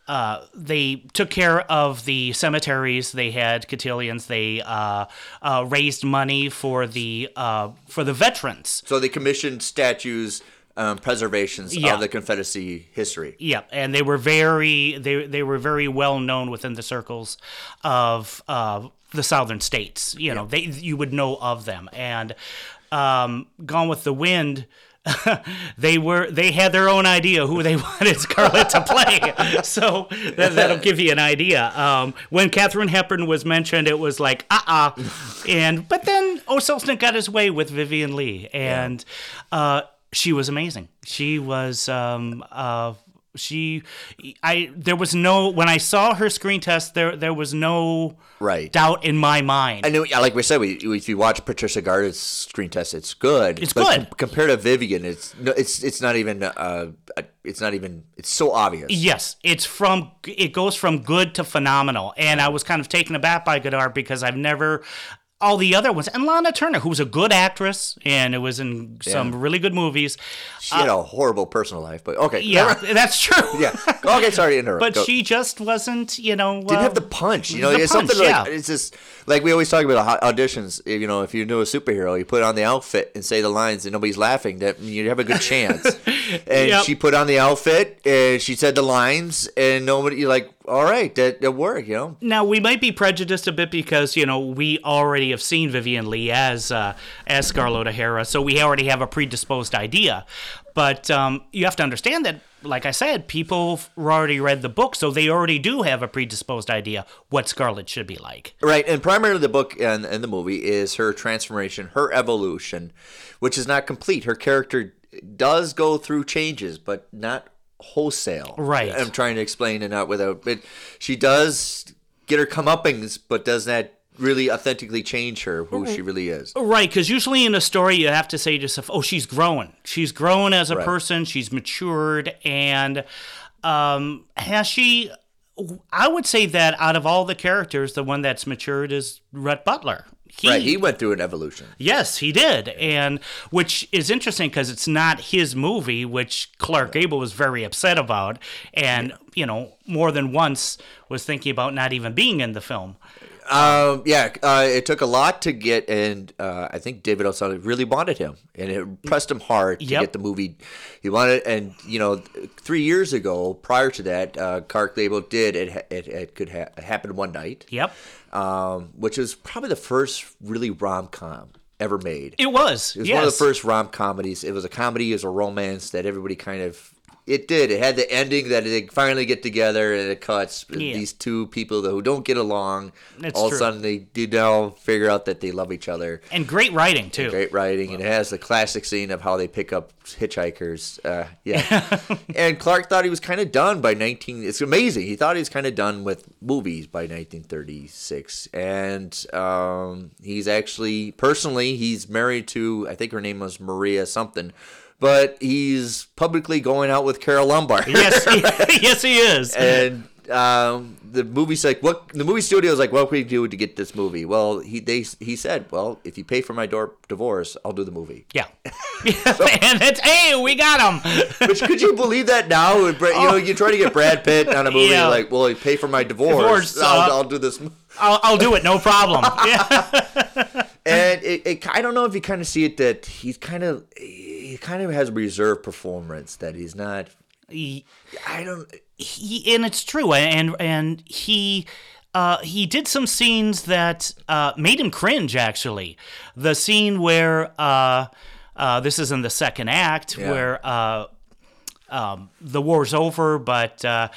uh, they took care of the cemeteries. They had cotillions. They uh, uh, raised money for the uh, for the veterans. So they commissioned statues, um, preservations Yeah. of the Confederacy history. Yeah, and they were very they they were very well known within the circles of uh, the southern states. You know, they you would know of them. And um, Gone with the Wind, they were they had their own idea who they wanted Scarlett to play. so that, that'll give you an idea. Um, when Katharine Hepburn was mentioned, it was like uh uh and but then O'Sullivan got his way with Vivien Leigh, and uh, she was amazing. She was. Um, uh, she, I. There was no when I saw her screen test. There, there was no Right. doubt in my mind. I know, like we said, we, if you watch Patricia Goddard's screen test, it's good. It's but good. com- compared to Vivien, it's no, it's it's not even uh, uh, it's not even it's so obvious. Yes, it's from it goes from good to phenomenal, and I was kind of taken aback by Goddard because I've never all the other ones, and Lana Turner, who was a good actress and it was in some Yeah. really good movies. She had a horrible personal life, but okay. Yeah, that's true. yeah. Okay, sorry to interrupt. but Go. she just wasn't, you know, didn't uh, have the punch. You know, it's punch, something yeah. like it's just like we always talk about auditions. You know, if you do a superhero, you put on the outfit and say the lines, and nobody's laughing. That you have a good chance. and Yep. she put on the outfit, and she said the lines, and nobody. Like, all right, that that worked. You know. Now we might be prejudiced a bit because you know we already have seen Vivien Leigh as uh, as Scarlett O'Hara, so we already have a predisposed idea. But um, you have to understand that, like I said, people already read the book, so they already do have a predisposed idea what Scarlett should be like. Right, and primarily the book and, and the movie is her transformation, her evolution, which is not complete. Her character does go through changes, but not wholesale. Right. I'm trying to explain it not without, but she does get her comeuppings, but does that really authentically change her who she really is. Right, because usually in a story you have to say to yourself, "Oh, she's grown. She's grown as a Right. person. She's matured." And um, has she? I would say that out of all the characters, the one that's matured is Rhett Butler. He, Right, he went through an evolution. Yes, he did, and which is interesting because it's not his movie, which Clark Gable was very upset about, and you know more than once was thinking about not even being in the film. Um, yeah, uh, it took a lot to get, and uh, I think David O. Selznick really wanted him, and it pressed him hard to Yep. get the movie. He wanted, and you know, three years ago, prior to that, uh, Clark Gable did it. It, it could ha- happen one night. Yep. um, which was probably the first really rom com ever made. It was. It was yes. one of the first rom comedies. It was a comedy, it was a romance that everybody kind of. It did. It had the ending that they finally get together and it cuts. Yeah. These two people who don't get along, It's all true. of a sudden they do now figure out that they love each other. And great writing too. Great writing, and it has the classic scene of how they pick up hitchhikers. Uh, yeah, and Clark thought he was kind of done by 19. It's amazing. He thought he was kind of done with movies by 1936, and um, he's actually personally he's married to I think her name was Maria something, but he's publicly going out with Carole Lombard. yes, yes, he is. and um, the movie's like, what? The movie studio's like, what can we do to get this movie? Well, he they he said, well, if you pay for my door divorce, I'll do the movie. yeah. and it's hey, we got him. Which could you believe that now? You know, you try to get Brad Pitt on a movie, Yeah. like, well, pay for my divorce, Divorce, I'll, uh, I'll do this. I'll, I'll do it, no problem. Yeah. And it, it, I don't know if you kind of see it that he's kind of he kind of has a reserved performance that he's not. He- I don't. he and it's true and and he uh, he did some scenes that uh, made him cringe actually the scene where uh, uh, this is in the second act Yeah. where uh, um, the war's over but uh,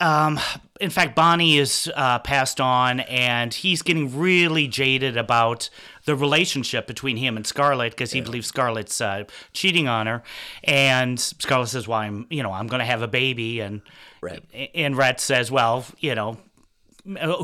um, in fact bonnie is uh, passed on and he's getting really jaded about the relationship between him and scarlett because he believes scarlett's uh, cheating on her and scarlett says well i'm you know i'm going to have a baby and Right. and Rhett says, "Well, you know,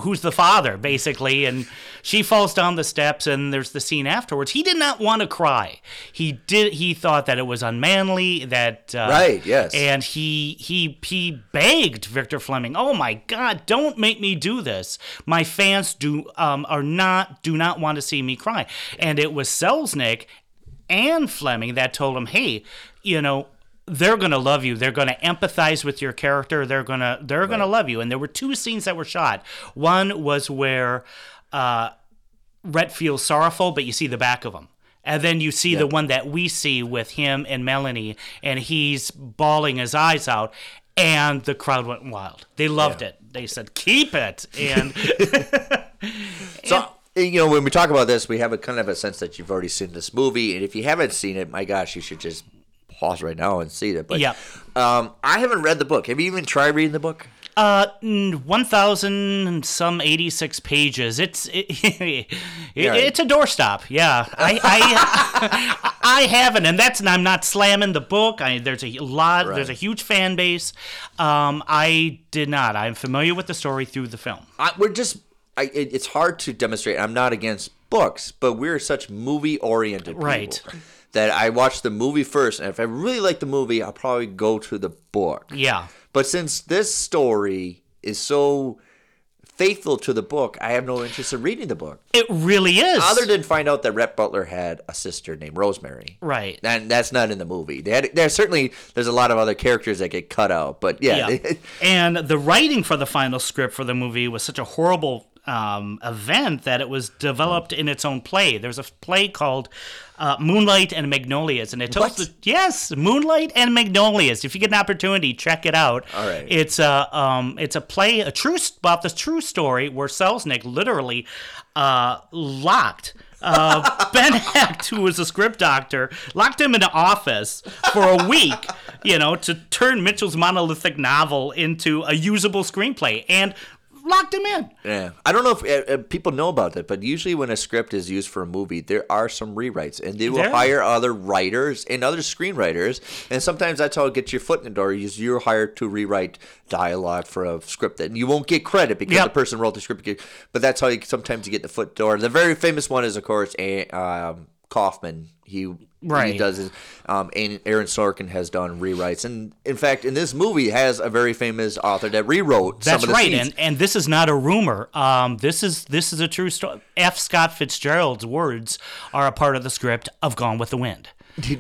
who's the father?" Basically, and she falls down the steps, and there's the scene afterwards. He did not want to cry. He did. He thought that it was unmanly. That uh, Right, yes. and he he he begged Victor Fleming, "Oh my God, don't make me do this. My fans do um are not do not want to see me cry." And it was Selznick and Fleming that told him, "Hey, you know." They're gonna love you. They're gonna empathize with your character. They're gonna they're gonna love you. And there were two scenes that were shot. One was where uh, Rhett feels sorrowful, but you see the back of him. And then you see the one that we see with him and Melanie, and he's bawling his eyes out, and the crowd went wild. They loved it. They said, "Keep it!" And So you know, when we talk about this, we have a kind of a sense that you've already seen this movie, and if you haven't seen it, my gosh, you should just pause right now and see it. But Yeah. um, I haven't read the book. Have you even tried reading the book? uh, one thousand some eighty-six pages. It's it, it, it's a doorstop. Yeah, I I, I haven't, and that's and I'm not slamming the book. I there's a lot. There's a huge fan base. Um, I did not. I'm familiar with the story through the film. I, we're just. I, it, it's hard to demonstrate. I'm not against books, but we're such movie-oriented people Right. That I watch the movie first, and if I really like the movie, I'll probably go to the book. Yeah. But since this story is so faithful to the book, I have no interest in reading the book. It really is. Other than find out that Rhett Butler had a sister named Rosemary. right. And that's not in the movie. They had, there's certainly there's a lot of other characters that get cut out, but yeah, Yeah. and the writing for the final script for the movie was such a horrible um, event that it was developed in its own play. There's a play called uh, Moonlight and Magnolias, and it tells the yes, Moonlight and Magnolias. If you get an opportunity, check it out. All right. It's a um, it's a play, a true about the true story where Selznick literally uh, locked. uh, Ben Hecht, who was a script doctor, locked him in an office for a week, you know, to turn Mitchell's monolithic novel into a usable screenplay and locked him in. Yeah, I don't know if uh, uh, people know about that, but usually when a script is used for a movie, there are some rewrites, and they will are. hire other writers and other screenwriters, and sometimes that's how it gets your foot in the door. Is you're hired to rewrite dialogue for a script that you won't get credit because Yep. the person wrote the script, but that's how you sometimes you get the foot door. The very famous one is, of course, a, um, Kaufman. He he Right. does his, um, and Aaron Sorkin has done rewrites, and in fact, in this movie has a very famous author that rewrote some That's of the right, scenes. and and this is not a rumor. Um, this is this is a true story. F. Scott Fitzgerald's words are a part of the script of Gone with the Wind.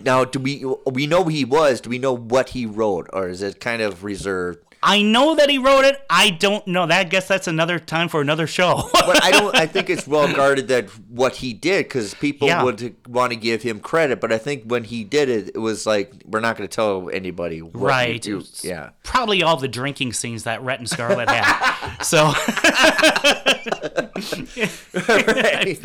Now, do we we know who he was? Do we know what he wrote, or is it kind of reserved? I know that he wrote it. I don't know. That I guess that's another time for another show. but I don't. I think it's well guarded that what he did because people Yeah. would want to give him credit. But I think when he did it, it was like we're not going to tell anybody. What Right. Yeah. Probably all the drinking scenes that Rhett and Scarlett had. so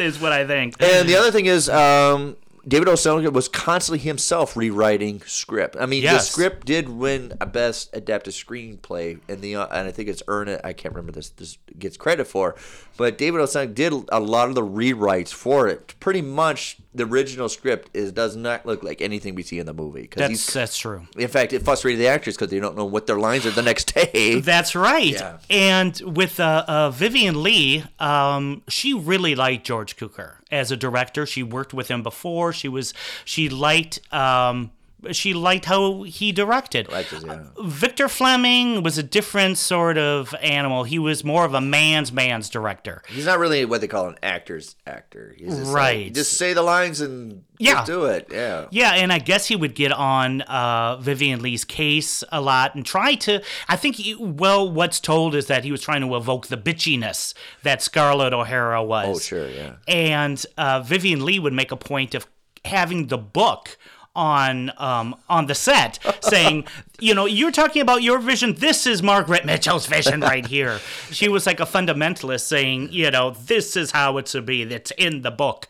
is what I think. And the other thing is, um, David O. Selznick was constantly himself rewriting script. I mean, Yes. the script did win a Best Adapted Screenplay, in the uh, and I think it's earned it. I can't remember this. This gets credit for, but David O. Selznick did a lot of the rewrites for it. Pretty much, the original script is does not look like anything we see in the movie. That's that's true. in fact, it frustrated the actors because they don't know what their lines are the next day. That's right. Yeah. And with uh, uh, Vivien Leigh, um, she really liked George Cukor as a director. She worked with him before. She was she liked um, she liked how he directed. Like yeah. Victor Fleming was a different sort of animal. He was more of a man's man's director. He's not really what they call an actor's actor. He's just like, Right. just say the lines and Yeah. do it. Yeah. Yeah, and I guess he would get on uh, Vivien Leigh's case a lot and try to. I think, he, well, what's told is that he was trying to evoke the bitchiness that Scarlett O'Hara was. Oh, sure, yeah. And uh, Vivien Leigh would make a point of having the book on um, on the set saying you know you're talking about your vision. This is margaret mitchell's vision right here. She was like a fundamentalist saying you know this is how it should be. That's in the book.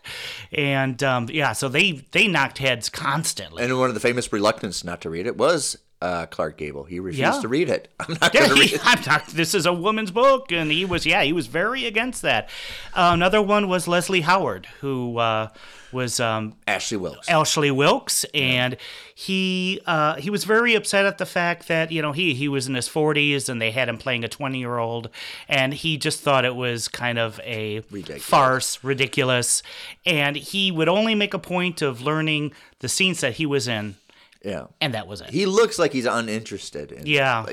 And um, yeah so they they knocked heads constantly. And one of the famous reluctance not to read it was uh, Clark Gable. He refused Yeah. to read it. I'm not Yeah, going to read it. I'm not, this is a woman's book, and he was, yeah, he was very against that. Uh, another one was Leslie Howard, who uh, was um, Ashley Wilkes. Ashley Wilkes, and he uh, he was very upset at the fact that you know he he was in his 40s and they had him playing a 20 year old, and he just thought it was kind of a Ridiculous. farce, ridiculous, and he would only make a point of learning the scenes that he was in, yeah. and that was it. He looks like he's uninterested. In Yeah.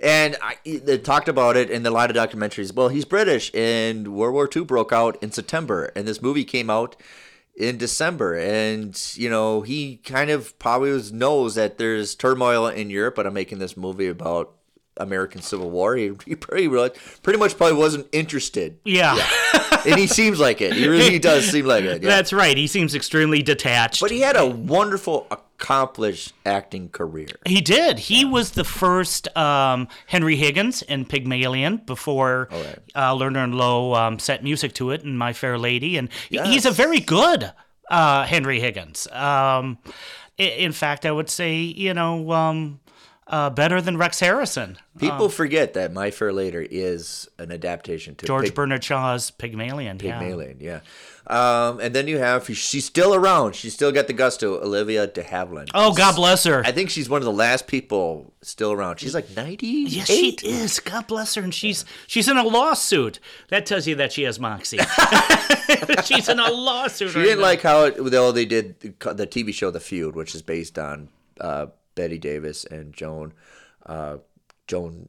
And I, they talked about it in a lot of documentaries. Well, he's British, and World War II broke out in September, and this movie came out in December. And, you know, he kind of probably was, knows that there's turmoil in Europe, but I'm making this movie about American Civil War. He, he pretty, pretty much probably wasn't interested. yeah. And he seems like it. He really does seem like it. Yeah. That's right. He seems extremely detached. but he had a wonderful, accomplished acting career. He did. He was the first um, Henry Higgins in Pygmalion before right. uh, Lerner and Loewe um, set music to it in My Fair Lady, and he- he's a very good uh, Henry Higgins. Um, in fact, I would say you know um, uh, better than Rex Harrison. People forget that My Fair Lady is an adaptation to George Pig- Bernard Shaw's Pygmalion. yeah. Pygmalion, yeah. Um, and then you have she's still around. She's still got the gusto. Olivia De Havilland. Oh, God bless her. I think she's one of the last people still around. She's like ninety. Yes, she is. God bless her, and she's she's in a lawsuit. That tells you that she has moxie. she's in a lawsuit. She didn't like how it, though they did the the TV show The Feud, which is based on uh, Bette Davis and Joan. Uh, Joan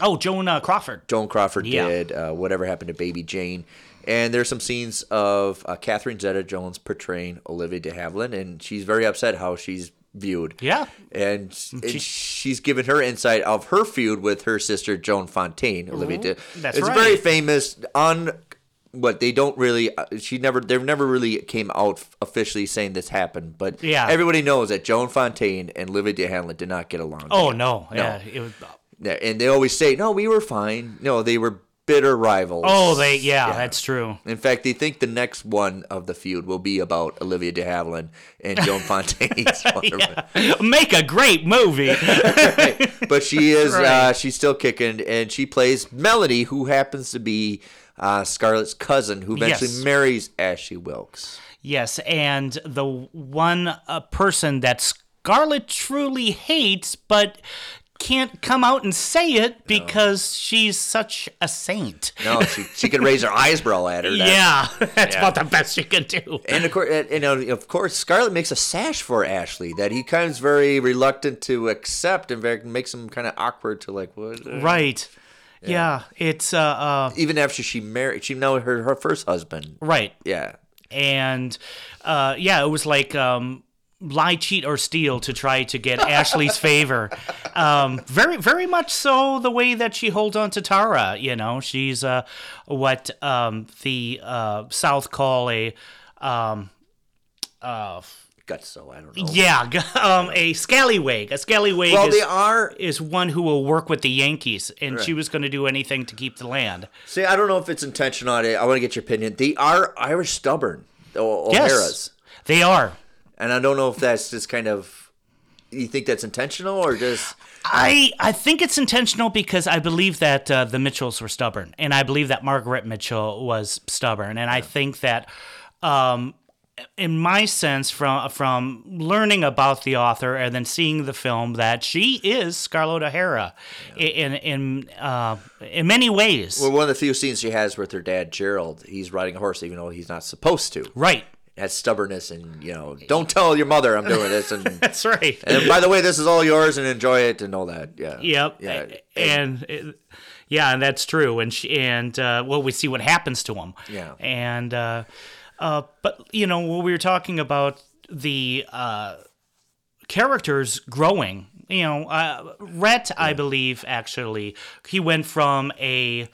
Oh, Joan uh, Crawford. Joan Crawford Yeah. did. Uh, whatever happened to Baby Jane? And there's some scenes of uh, Catherine Zeta-Jones portraying Olivia De Havilland, and she's very upset how she's viewed. Yeah. and, and she's given her insight of her feud with her sister Joan Fontaine. Olivia, De- Mm-hmm. That's it's right. very famous on. What they don't really, uh, she never, they never really came out officially saying this happened, but Yeah. everybody knows that Joan Fontaine and Olivia De Havilland did not get along. Oh no, yeah, it was. Yeah, and they always say, "No, we were fine." No, they were bitter rivals. Oh, they yeah, that's true. In fact, they think the next one of the feud will be about Olivia De Havilland and Joan Fontaine's Yeah. Make a great movie. But she is, uh, she's still kicking, and she plays Melody, who happens to be uh, Scarlett's cousin, who eventually Yes. marries Ashley Wilkes. yes, and the one uh, person that Scarlett truly hates, but can't come out and say it because she's such a saint. No, she she could raise her eyebrow at her. That's- Yeah, that's about the best she can do. And of course, and, of course, Scarlett makes a sash for Ashley that he kind of very reluctant to accept. and makes him kind of awkward to like what. uh, Right. Yeah, it's uh, uh Even after she married, she know her her first husband. right. Yeah, and uh, yeah, it was like um, lie, cheat, or steal to try to get Ashley's favor. Um, very, very much so the way that she holds on to Tara. You know, she's uh, what um, the uh, South call a. Um, uh, Gutso, I don't know. yeah, um, a scallywag. A scallywag Well, is, they are. is one who will work with the Yankees, and she was going to do anything to keep the land. See, I don't know if it's intentional. I I want to get your opinion. They are Irish stubborn, O- Yes. O'Hara's, They are. and I don't know if that's just kind of. You think that's intentional or just? I I think it's intentional because I believe that uh, the Mitchells were stubborn, and I believe that Margaret Mitchell was stubborn, and I think that. Um, in my sense, from from learning about the author and then seeing the film, that she is Scarlett O'Hara, in in uh, in many ways. Well, one of the few scenes she has with her dad, Gerald, he's riding a horse even though he's not supposed to. right. Has stubbornness and you know, don't tell your mother I'm doing this, and That's right. and by the way, this is all yours and enjoy it and all that. Yeah. Yep. Yeah. And, and yeah, and that's true. And she, and uh, well, we see what happens to him. Yeah. And uh, uh, but you know, when we were talking about the uh, characters growing, you know, uh, Rhett, I believe, actually, he went from a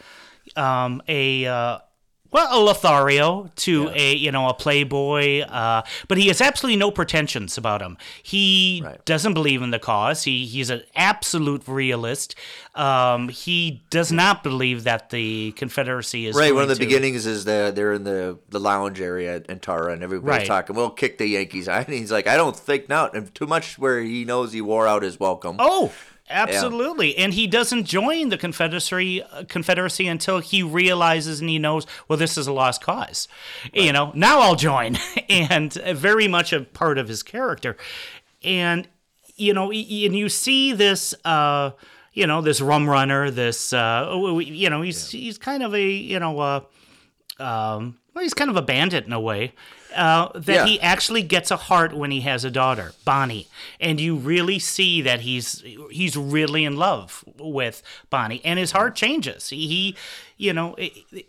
um, a uh, well, a Lothario to a you know a playboy, uh, but he has absolutely no pretensions about him. He Right. doesn't believe in the cause. He he's an absolute realist. Um, he does not believe that the Confederacy is Right, one of the to- beginnings is that they're in the, the lounge area in Tara, and everybody's Right. talking. We'll kick the Yankees. And he's like, I don't think not. And too much where he knows he wore out his welcome. Oh, absolutely. And he doesn't join the Confederacy uh, Confederacy until he realizes and he knows, well, this is a lost cause. You know, now I'll join. and uh, very much a part of his character. And you know, and you see this uh you know, this rum runner, this uh you know, he's he's kind of a, you know, uh um well, he's kind of a bandit in a way. Uh, that Yeah. he actually gets a heart when he has a daughter, Bonnie, and you really see that he's he's really in love with Bonnie, and his heart changes. He, you know,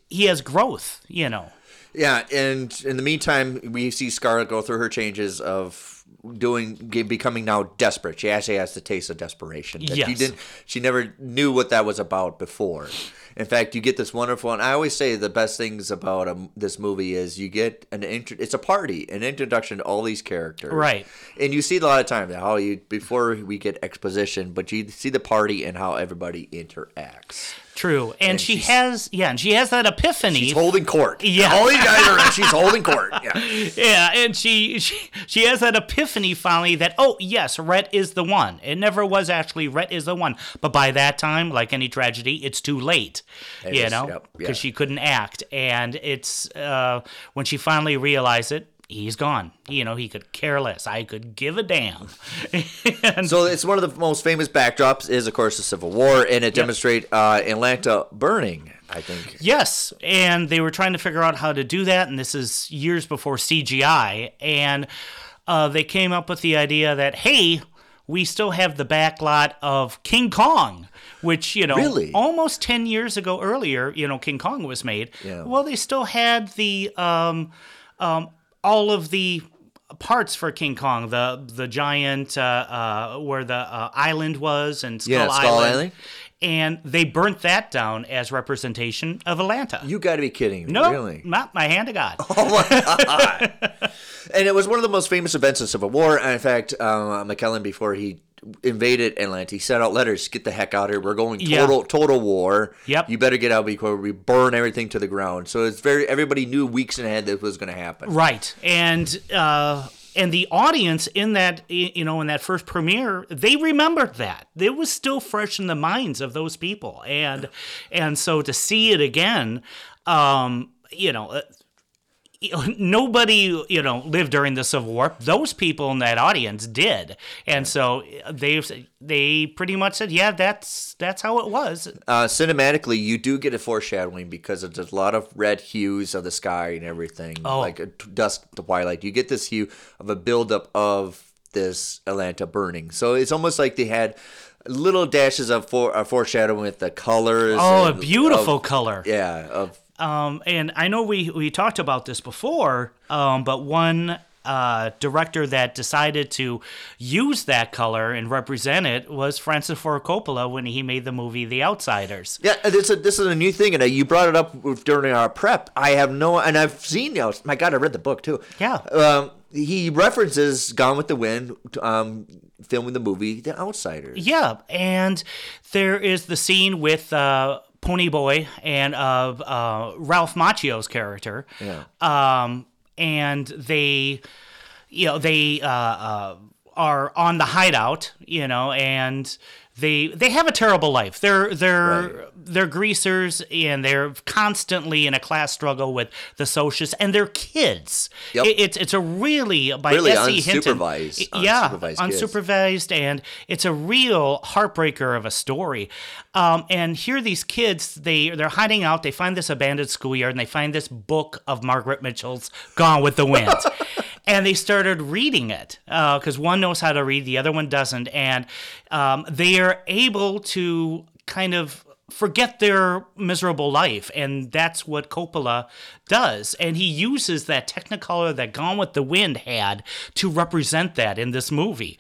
he has growth. You know, Yeah, and in the meantime, we see Scarlett go through her changes of doing becoming now desperate. She actually has the taste of desperation. that She Yes. didn't. She never knew what that was about before. In fact, you get this wonderful. And I always say the best things about um, this movie is you get an intro. It's a party, an introduction to all these characters. Right. And you see a lot of times how you before we get exposition, but you see the party and how everybody interacts. true, and, And she has yeah, and she has that epiphany. She's holding court. Yeah. All you guys are. She's holding court. Yeah. Yeah, and she, she she has that epiphany finally that oh yes, Rhett is the one. It never was actually Rhett is the one, but by that time, like any tragedy, it's too late. It you is, know, yep, because yeah. she couldn't act, and it's uh, when she finally realized it. He's gone. You know, he could care less. I could give a damn. and So it's one of the most famous backdrops is of course the Civil War, and it demonstrate uh, Atlanta burning. I think. Yes, and they were trying to figure out how to do that, and this is years before CGI, and uh, they came up with the idea that hey, we still have the back lot of King Kong, which you know, Really? almost ten years ago earlier, you know, King Kong was made. Yeah. Well, they still had the um, um, all of the parts for King Kong, the the giant uh, uh, where the uh, island was and Skull, Yeah, Skull Island. Island. And they burnt that down as representation of Atlanta. You got to be kidding me! No, really? not my hand to God. Oh my God! And it was one of the most famous events of Civil War. And in fact, uh, McKellen before he invaded Atlanta, he sent out letters: "Get the heck out of here! We're going Yeah. total total war. Yep. You better get out before we burn everything to the ground." So it's very everybody knew weeks ahead that was going to happen. Right, and uh, and the audience in that you know in that first premiere, they remembered that it was still fresh in the minds of those people, and and so to see it again, um, you know. Uh, Nobody, you know, lived during the Civil War. Those people in that audience did, and so they they pretty much said, "Yeah, that's that's how it was." Uh, cinematically, you do get a foreshadowing because of there's a lot of red hues of the sky and everything, Oh. like a t- dusk to twilight. You get this hue of a buildup of this Atlanta burning. So it's almost like they had little dashes of for, uh, foreshadowing with the colors. Oh, a beautiful of- color. yeah, of Um, and I know we, we talked about this before, um, but one uh, director that decided to use that color and represent it was Francis Ford Coppola when he made the movie The Outsiders. Yeah, and it's a, this is a new thing, and you brought it up during our prep. I have no, and I've seen. You know, my God, I read the book too. Yeah. Um, he references Gone with the Wind, um, filming the movie The Outsiders. Yeah, and there is the scene with uh, Ponyboy and uh, uh, Ralph Macchio's character. Yeah. Um, and they, you know, they uh, uh, are on the hideout, you know, and they they have a terrible life. They're they're Right. they're greasers and they're constantly in a class struggle with the socialists and they're kids. Yep. It- it's it's a really by Really. Hinton. unsupervised- yeah, unsupervised kids. and it's a real heartbreaker of a story. Um, and here, these kids they they're hiding out. They find this abandoned schoolyard, and they find this book of Margaret Mitchell's "Gone with the Wind." And they started reading it because one knows how to read, the other one doesn't, and um, they are able to kind of forget their miserable life and that's what Coppola does. And he uses that technicolor that Gone with the Wind had to represent that in this movie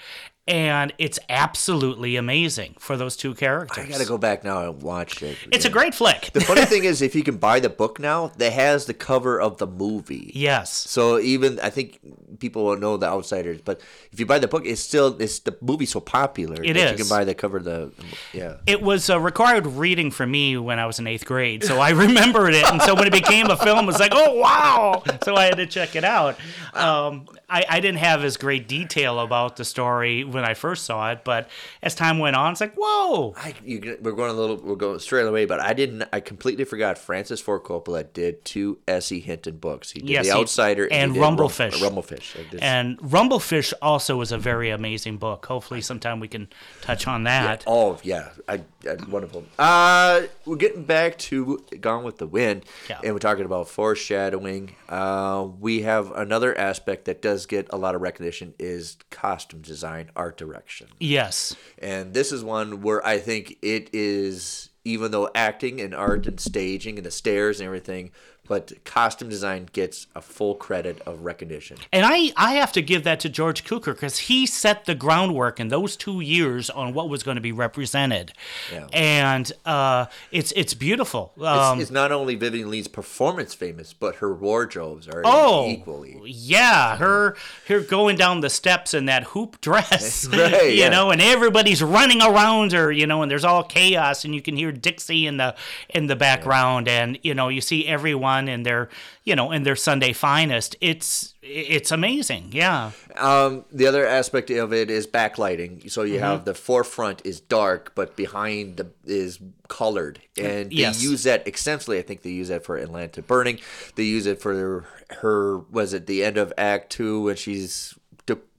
and it's absolutely amazing for those two characters I gotta go back now and watch it. it's a great flick The funny thing is, if you can buy the book now, that has the cover of the movie. yes So even I think people will know the Outsiders, but if you buy the book, it's still it's the movie's so popular It that you can buy the cover of the yeah. it was a required reading for me when I was in eighth grade, so I remembered it. And so when it became a film, it was like, oh wow! So I had to check it out. Um, I, I didn't have as great detail about the story when I first saw it, but as time went on, it's like, whoa! I, you, we're going a little, we're going straight away, but I didn't. I completely forgot. Francis Ford Coppola did two S.E. Hinton books. He did Yes, The he- Outsider and Rum- Rumblefish. Rumblefish. Just- And Rumblefish also is a very amazing book. Hopefully, sometime we can touch on that. Oh yeah, I, I wonderful. Uh, we're getting back to Gone with the Wind, Yeah. and we're talking about foreshadowing. Uh, we have another aspect that does get a lot of recognition is costume design, art direction, Yes. and this is one where I think it is even though acting and art and staging and the stairs and everything, but costume design gets a full credit of recognition. And I, I have to give that to George Cukor because he set the groundwork in those two years on what was going to be represented. Yeah. And uh, it's it's beautiful. It's, Um, it's not only Vivien Leigh's performance famous, but her wardrobes are Oh, equally. yeah, her her going down the steps in that hoop dress, Right, you yeah. know, and everybody's running around her, you know, and there's all chaos, and you can hear Dixie in the in the background, and you know, you see everyone in their you know in their Sunday finest. It's it's amazing, yeah. Um, the other aspect of it is backlighting. So Mm-hmm. you have the forefront is dark, but behind the is colored, and they Yes. use that extensively. I think they use that for Atlanta Burning. They use it for her. Was it the end of Act Two when she's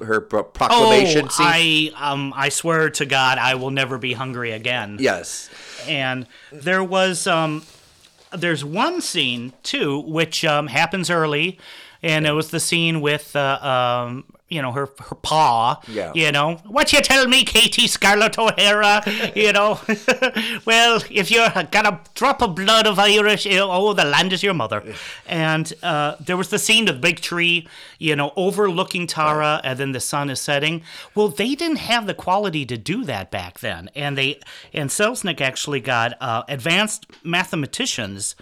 her proclamation oh, scene? I um I swear to God, I will never be hungry again. yes. and there was um there's one scene too which um happens early and it was the scene with uh, um you know her her paw Yeah. you know. What you tell me katie scarlett o'hara you know. Well if you're got a drop of blood of irish oh the land is your mother. And uh there was the scene of the big tree you know overlooking tara and then the sun is setting. Well they didn't have the quality to do that back then. And they and selznick actually got uh, advanced mathematicians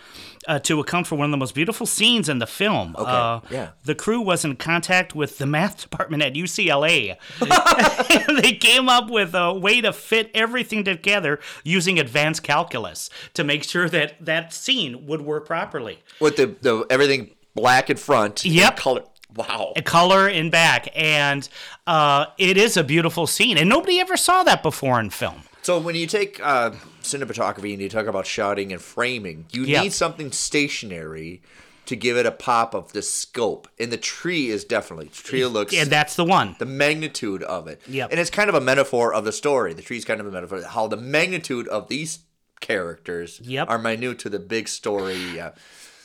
uh, to account for one of the most beautiful scenes in the film. Okay, uh, yeah. The crew was in contact with the math department at UCLA. they came up with a way to fit everything together using advanced calculus to make sure that that scene would work properly. With the, the everything black in front. Yep. Color. Wow. A color in back, and uh, it is a beautiful scene, and nobody ever saw that before in film. So when you take uh, cinematography and you talk about shouting and framing, you Yeah. need something stationary to give it a pop of the scope. And the tree is definitely the tree looks And that's the one. the magnitude of it. Yep. And it's kind of a metaphor of the story. The tree's kind of a metaphor how the magnitude of these characters Yep. are minute to the big story. Uh,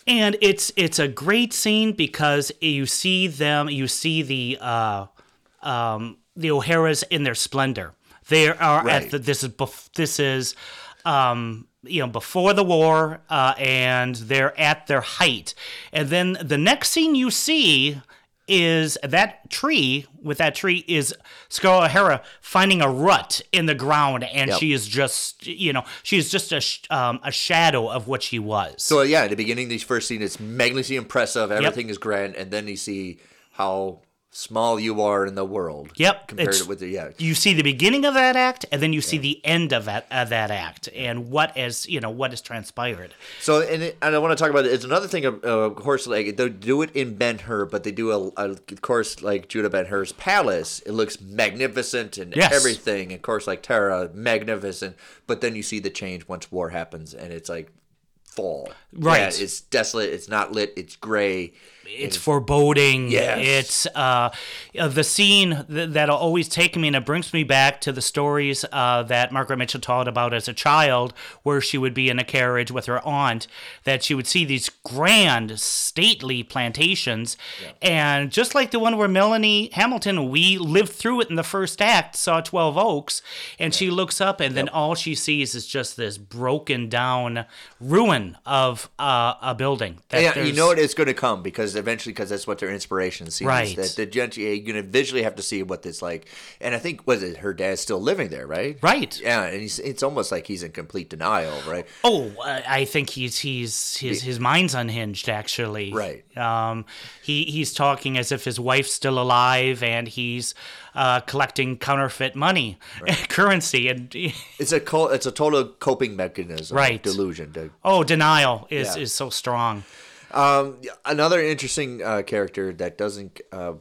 and it's it's a great scene because you see them you see the uh um the o'haras in their splendor they are Right. at the this is bef- this is um you know before the war uh and they're at their height and then the next scene you see is that tree with that tree is Scarlett O'Hara finding a rut in the ground, and Yep. she is just you know she is just a sh- um, a shadow of what she was. So yeah, at the beginning, these first scene, it's magnificently impressive. Everything is grand, and then you see how small you are in the world. Yep, compared it's- with the yeah. you see the beginning of that act, and then you see the end of that of that act, and what as you know what has transpired. So and, it, and I want to talk about it. It's another thing. Of, of course, like they do it in Ben Hur, but they do a, a of course like Judah Ben Hur's palace. It looks magnificent and Yes. everything. Of course, like Tara, magnificent. But then you see the change once war happens, and it's like fall. Right. Yeah, it's desolate. It's not lit. It's gray. It's foreboding. Yes. It's uh, the scene th- that'll always take me, and it brings me back to the stories uh, that Margaret Mitchell taught about as a child, where she would be in a carriage with her aunt, that she would see these grand, stately plantations, and just like the one where Melanie Hamilton, we lived through it in the first act, saw Twelve Oaks, and she looks up, and then all she sees is just this broken down ruin of uh, a building. That yeah, you know it is going to come because eventually, because that's what their inspiration seems. Right. That the gent, you're going to visually have to see what it's like. And I think was it her dad's still living there, right? Right. Yeah, and he's, it's almost like he's in complete denial, right? Oh, I think he's he's his his mind's unhinged. Actually, Right. Um, he he's talking as if his wife's still alive, and he's uh, collecting counterfeit money, currency, and It's a co- it's a total coping mechanism, Right. Delusion. To, oh, denial is Yeah. is so strong. Um, another interesting uh, character that doesn't uh,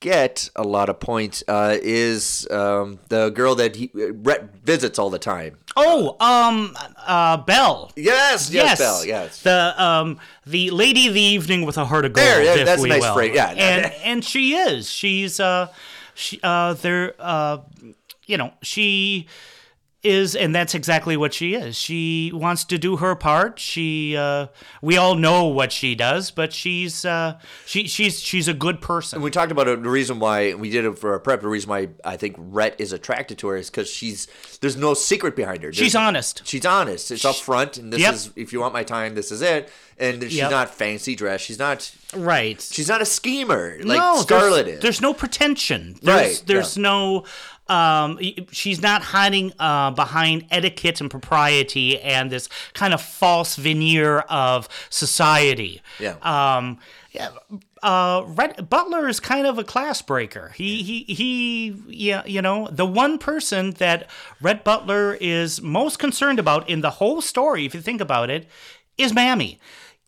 get a lot of points uh, is um, the girl that he Rhett visits all the time. Oh, um, uh, Belle. Yes, yes, Belle, yes. The um the lady of the evening with a heart of gold. There, yeah, that's a nice will. phrase, yeah. and and she is. She's uh, she uh, there uh, you know, she is, and that's exactly what she is. She wants to do her part. She uh, we all know what she does, but she's uh, she she's she's a good person. and we talked about it, the reason why we did it for our prep. The reason why I think Rhett is attracted to her is because she's there's no secret behind her. There's- She's honest. She's honest. It's up front, and this Yep. is if you want my time, this is it. And she's Yep. not fancy dressed. She's not. Right. She's not a schemer like no, Scarlett there's, is. There's no pretension. There's, Right, There's yeah. no. Um, she's not hiding uh, behind etiquette and propriety and this kind of false veneer of society. Yeah. Um, yeah. Uh, Rhett, Butler is kind of a class breaker. He, he, he, yeah, you know, the one person that Rhett Butler is most concerned about in the whole story, if you think about it, is Mammy.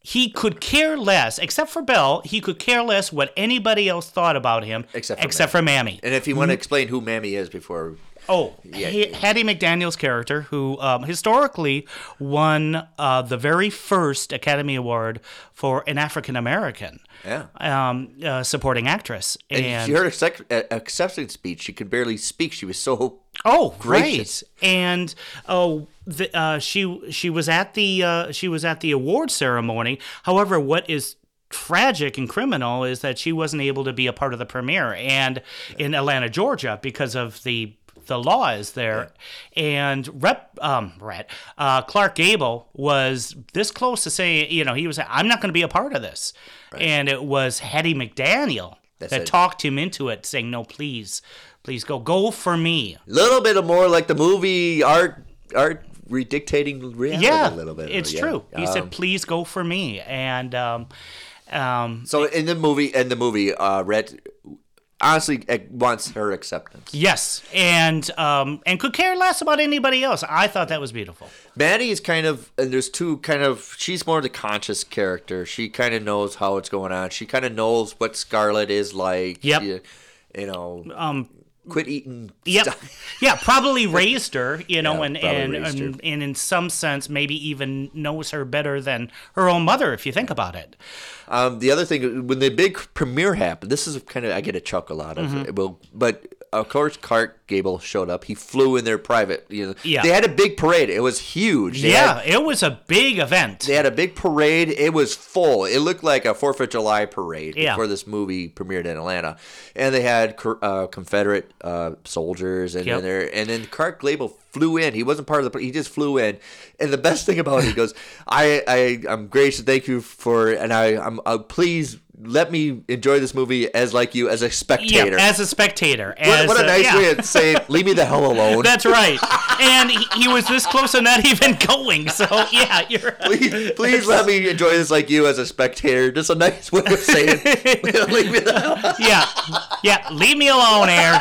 He could care less, except for Belle, he could care less what anybody else thought about him, Except for except for Mammy. and if you want to explain who Mammy is before, Oh, Yeah. Hattie McDaniel's character, who um, historically won uh, the very first Academy Award for an African American Yeah. um, uh, supporting actress. and, And, she heard accept- uh, acceptance speech. She could barely speak. She was so oh, gracious. right. And oh, the, uh, she she was at the uh, she was at the award ceremony. However, what is tragic and criminal is that she wasn't able to be a part of the premiere and in Atlanta, Georgia, because of the the law is there. And Rep um Rhett, uh, Clark Gable was this close to saying, you know, he was I'm not going to be a part of this. And it was Hattie McDaniel That that said- talked him into it, saying, "No, please, please go, go for me." A little bit of more like the movie art art redictating reality Yeah, a little bit. it's yeah. true. He Um, said, "Please go for me," and um, um, So in the movie, in the movie, uh, Rhett honestly wants her acceptance. yes, and um, and could care less about anybody else. I thought that was beautiful. Maddie is kind of, and there's two kind of. She's more the conscious character. She kind of knows how it's going on. She kind of knows what Scarlett is like. Yep. She, you know, Um, quit eating. Yep. stuff. Yeah, probably raised her, you know, Yeah, and, and, and and in some sense maybe even knows her better than her own mother if you think about it. Um, the other thing, when the big premiere happened, this is kind of I get a chuckle out of Mm-hmm. it. Well, but of course, Clark Gable showed up. He flew in their private. You know, Yeah. they had a big parade. It was huge. They yeah, had- it was a big event. They had a big parade. It was full. It looked like a Fourth of July parade Yeah. before this movie premiered in Atlanta, and they had uh, Confederate uh, soldiers and Yep. there. And then Clark Gable flew in. He wasn't part of the. He just flew in. And the best thing about it, he goes, "I I I'm gracious. Thank you for and I I'm uh, please let me enjoy this movie as like you as a Yeah, spectator. as a spectator. what, as what a nice yeah. way of saying, leave me the hell alone. That's right. And he, he was this close to not even going. So yeah, you're please, please let me enjoy this like you as a spectator. Just a nice way of saying, leave me the hell alone. Yeah, yeah. Leave me alone, Air.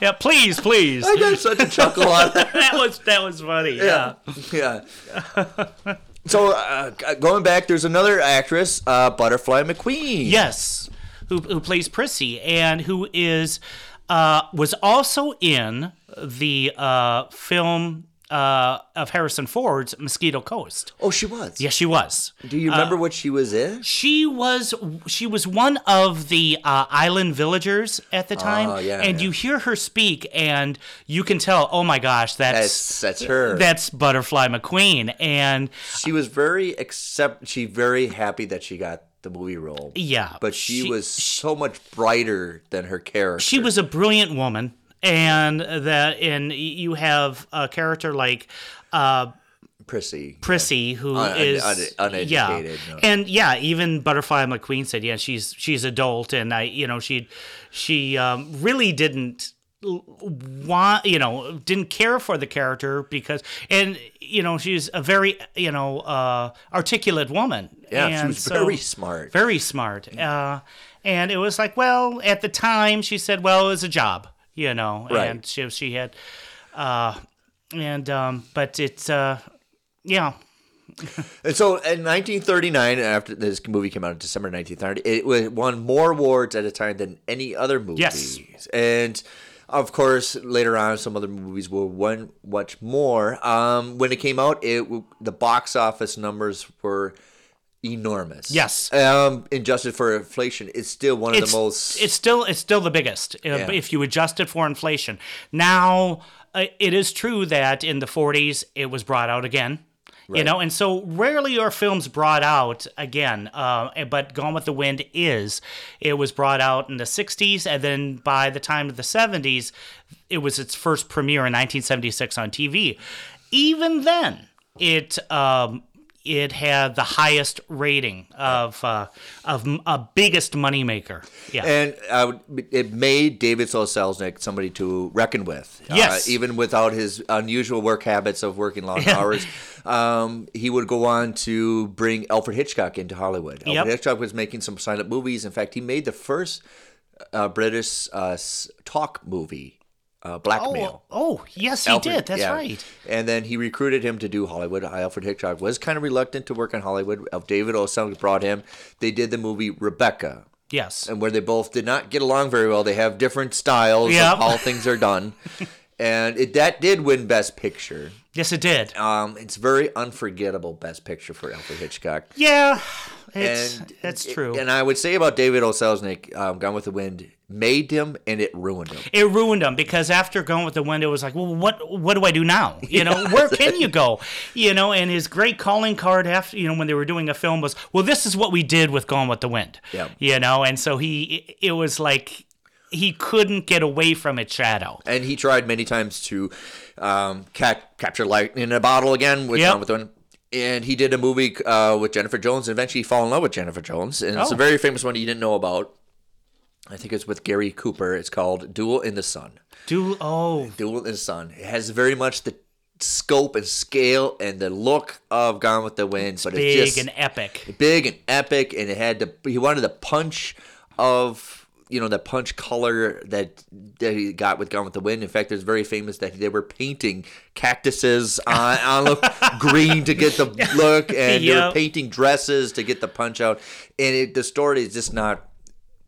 Yeah, please, please. I got such a chuckle on that. That was that was funny. Yeah. Yeah. So uh, going back, there's another actress, uh, Butterfly McQueen. Yes, who who plays Prissy and who is uh, was also in the uh, film uh, of Harrison Ford's Mosquito Coast. Oh, she was. Yes, she was. Do you remember what she was in? She was she was one of the uh, island villagers at the time, Oh, yeah, and yeah. you hear her speak, and you can tell. Oh my gosh, That's that's that's her. that's Butterfly McQueen, and she was very accept. She very happy that she got the movie role. yeah, But she, was so much brighter than her character. she was a brilliant woman, and that and you have a character like. Uh, prissy. Prissy, who Un- is un- uneducated, yeah, no. and yeah, even Butterfly McQueen said, yeah, she's she's adult, and I, you know, she she um, really didn't want, you know, didn't care for the character because, and you know, she's a very, you know, uh, articulate woman. Yeah, she And was so- very smart. very smart. Uh, and it was like, well, at the time, she said, well, it was a job, you know, Right. and she she had, uh, and um, but it's uh, yeah. And so in 1939, after this movie came out in December 1930, it won more awards at a time than any other movie. Yes. And of course, later on, some other movies will win much more. Um, when it came out, it the box office numbers were enormous. Yes. Um, adjusted for inflation, it's still one of it's, the most. it's still it's still the biggest uh, Yeah. if you adjust it for inflation. Now uh, it is true that in the 40s it was brought out again. You know, and so rarely are films brought out again. Uh, but Gone with the Wind is. It was brought out in the 60s, and then by the time of the 70s, it was its first premiere in 1976 on TV. Even then, it um, it had the highest rating of uh, of a biggest moneymaker. Yeah. And uh, it made David So Selznick somebody to reckon with. Yes. Uh, even without his unusual work habits of working long hours, um, he would go on to bring Alfred Hitchcock into Hollywood. Yep. Alfred Hitchcock was making some silent movies. In fact, he made the first uh, British uh, talk movie, uh, Blackmail. Oh, oh, yes, he Alfred- did. That's yeah. right. And then he recruited him to do Hollywood. Alfred Hitchcock was kind of reluctant to work in Hollywood. Uh, David O. Selznick brought him. They did the movie Rebecca Yes. and where they both did not get along very well. They have different styles Yep. of how things are done, and it, that did win Best Picture. Yes, it did. Um, it's very unforgettable Best Picture for Alfred Hitchcock. Yeah, it's and that's true. And I would say about David O. Selznick, um, Gone with the Wind, made him and it ruined him. it ruined him because after going with the wind, it was like, well, what what do I do now? You know, where can you go? You know, and his great calling card after you know when they were doing a film was, well, this is what we did with Gone with the Wind. Yeah. You know, and so he it was like he couldn't get away from its shadow. And he tried many times to um, ca- capture light in a bottle again with Yep. Gone with the Wind. And he did a movie uh, with Jennifer Jones and eventually fell in love with Jennifer Jones. And it's a Oh. very famous one you didn't know about. I think it's with Gary Cooper. It's called Duel in the Sun. Do oh Duel in the Sun. It has very much the scope and scale and the look of Gone with the Wind, but big it's just and epic. big and epic, and it had the he wanted the punch of you know the punch color that that he got with Gone with the Wind. In fact, it's very famous that they were painting cactuses on, on the green to get the look, and they were painting dresses to get the punch out. And it, the story is just not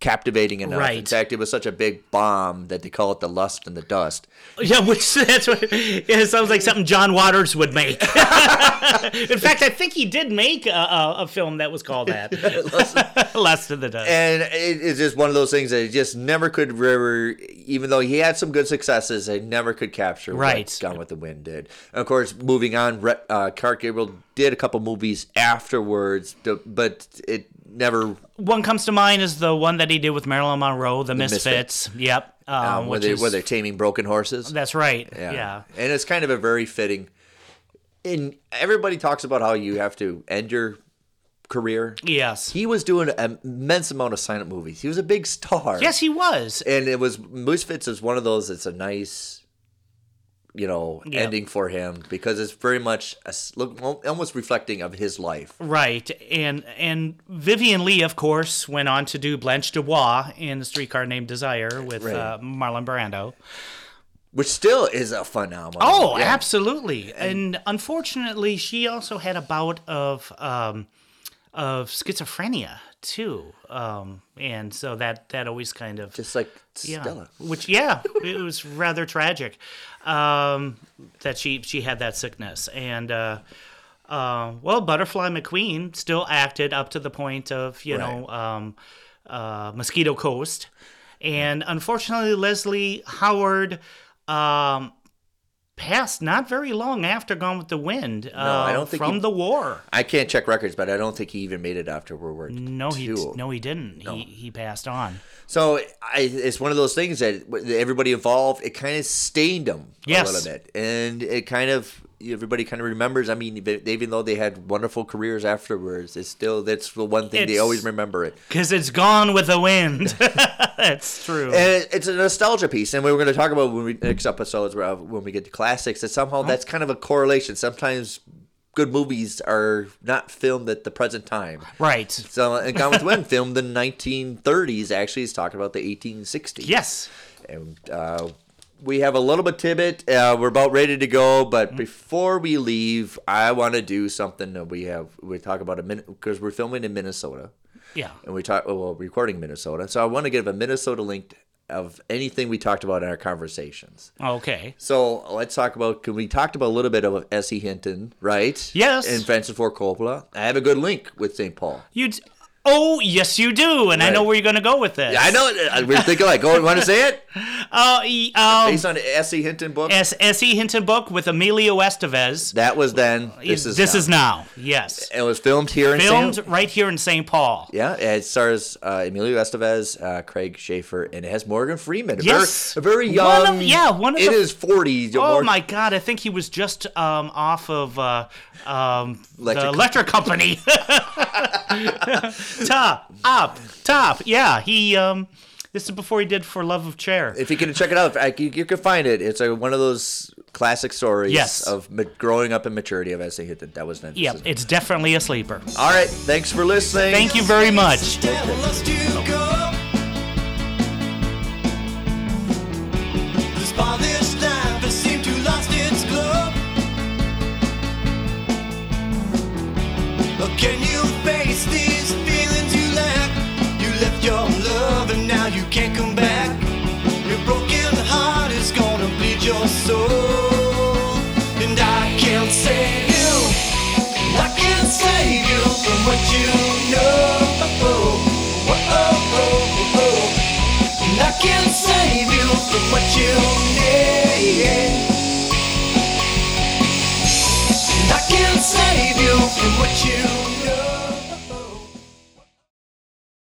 captivating enough. In fact, it was such a big bomb that they call it the lust and the dust. Yeah, which that's what yeah, it sounds like something John Waters would make. In fact, I think he did make a, a, a film that was called that. lust than the dust. and it, it's just one of those things that he just never could ever, even though he had some good successes, they never could capture Right. what Gone with the Wind did. And of course, moving on, uh, Clark Gable did a couple movies afterwards, but it never One comes to mind is the one that he did with Marilyn Monroe, The, Misfits. Yep. Um, um, where, they, is, where they're taming broken horses. that's right. Yeah. and it's kind of a very fitting. And everybody talks about how you have to end your career. Yes. He was doing an immense amount of silent movies. He was a big star. yes, he was. and it was Misfits is one of those. It's a nice, you know, Yeah. ending for him because it's very much a, look almost reflecting of his life. Right, and and Vivien Leigh, of course, went on to do Blanche Dubois in The Streetcar Named Desire with Right. uh, Marlon Brando. which still is a phenomenon. Oh, Yeah. absolutely. And unfortunately, she also had a bout of um, of schizophrenia too, um, and so that that always kind of Just like yeah, Stella. which yeah, it was rather tragic um, that she she had that sickness and. Uh, uh, well, Butterfly McQueen still acted up to the point of you know um, uh, Mosquito Coast, and unfortunately Leslie Howard um, passed not very long after Gone with the Wind. Uh, I don't think from he- the war. I can't check records, but I don't think he even made it after World War No, he no he didn't. He he passed on. So I, it's one of those things that everybody involved, it kind of stained them Yes. a little bit, and it kind of everybody kind of remembers. I mean, even though they had wonderful careers afterwards, it's still that's the one thing they always remember it. Because it's gone with the wind. That's true. And it's a nostalgia piece, and we we're going to talk about when we next episodes when we get to classics. That somehow that's kind of a correlation. Sometimes good movies are not filmed at the present time. right. So, and Gone with the Wind, filmed in the 1930s, actually, is talking about the 1860s. Yes. And uh, we have a little bit tidbit. Uh, we're about ready to go, but Mm-hmm. before we leave, I want to do something that we have. We talk about a minute because we're filming in Minnesota, Yeah. and we talk. Well, recording in Minnesota, so I want to give a Minnesota link of anything we talked about in our conversations. Okay. So let's talk about. Can we talked about a little bit of S.E. Hinton, right? Yes. And Francis Ford Coppola. I have a good link with St. Paul. You. Oh, yes, you do, and I know where you're going to go with this. Yeah, I know. We're thinking like, go. Want to say it? Uh, um, Based on the S.E. Hinton book. S.E. Hinton book with Emilio Estevez. That was then. This is this now. is now. Yes. It was filmed here in Filmed right here in St. Paul. Yeah, it stars uh, Emilio Estevez, uh, Craig Sheffer, and it has Morgan Freeman. A Yes. very, a very One young. of- yeah, one of in the- his forties. Oh my God! I think he was just um, off of uh, um, Electric- the electric company. top, up, top. Yeah, he. Um, this is before he did For Love of Chair. If you can check it out, I, you, you can find it. It's a, one of those classic stories Yes. of ma- growing up and maturity of S.E. Hinton. That was then. Yep, it's definitely a sleeper. All right, thanks for listening. Thank you very much. Can't come back. Your broken heart is gonna bleed your soul. And I can't save you. I can't save you from what you know. And oh, oh, oh. I can't save you from what you need. And I can't save you from what you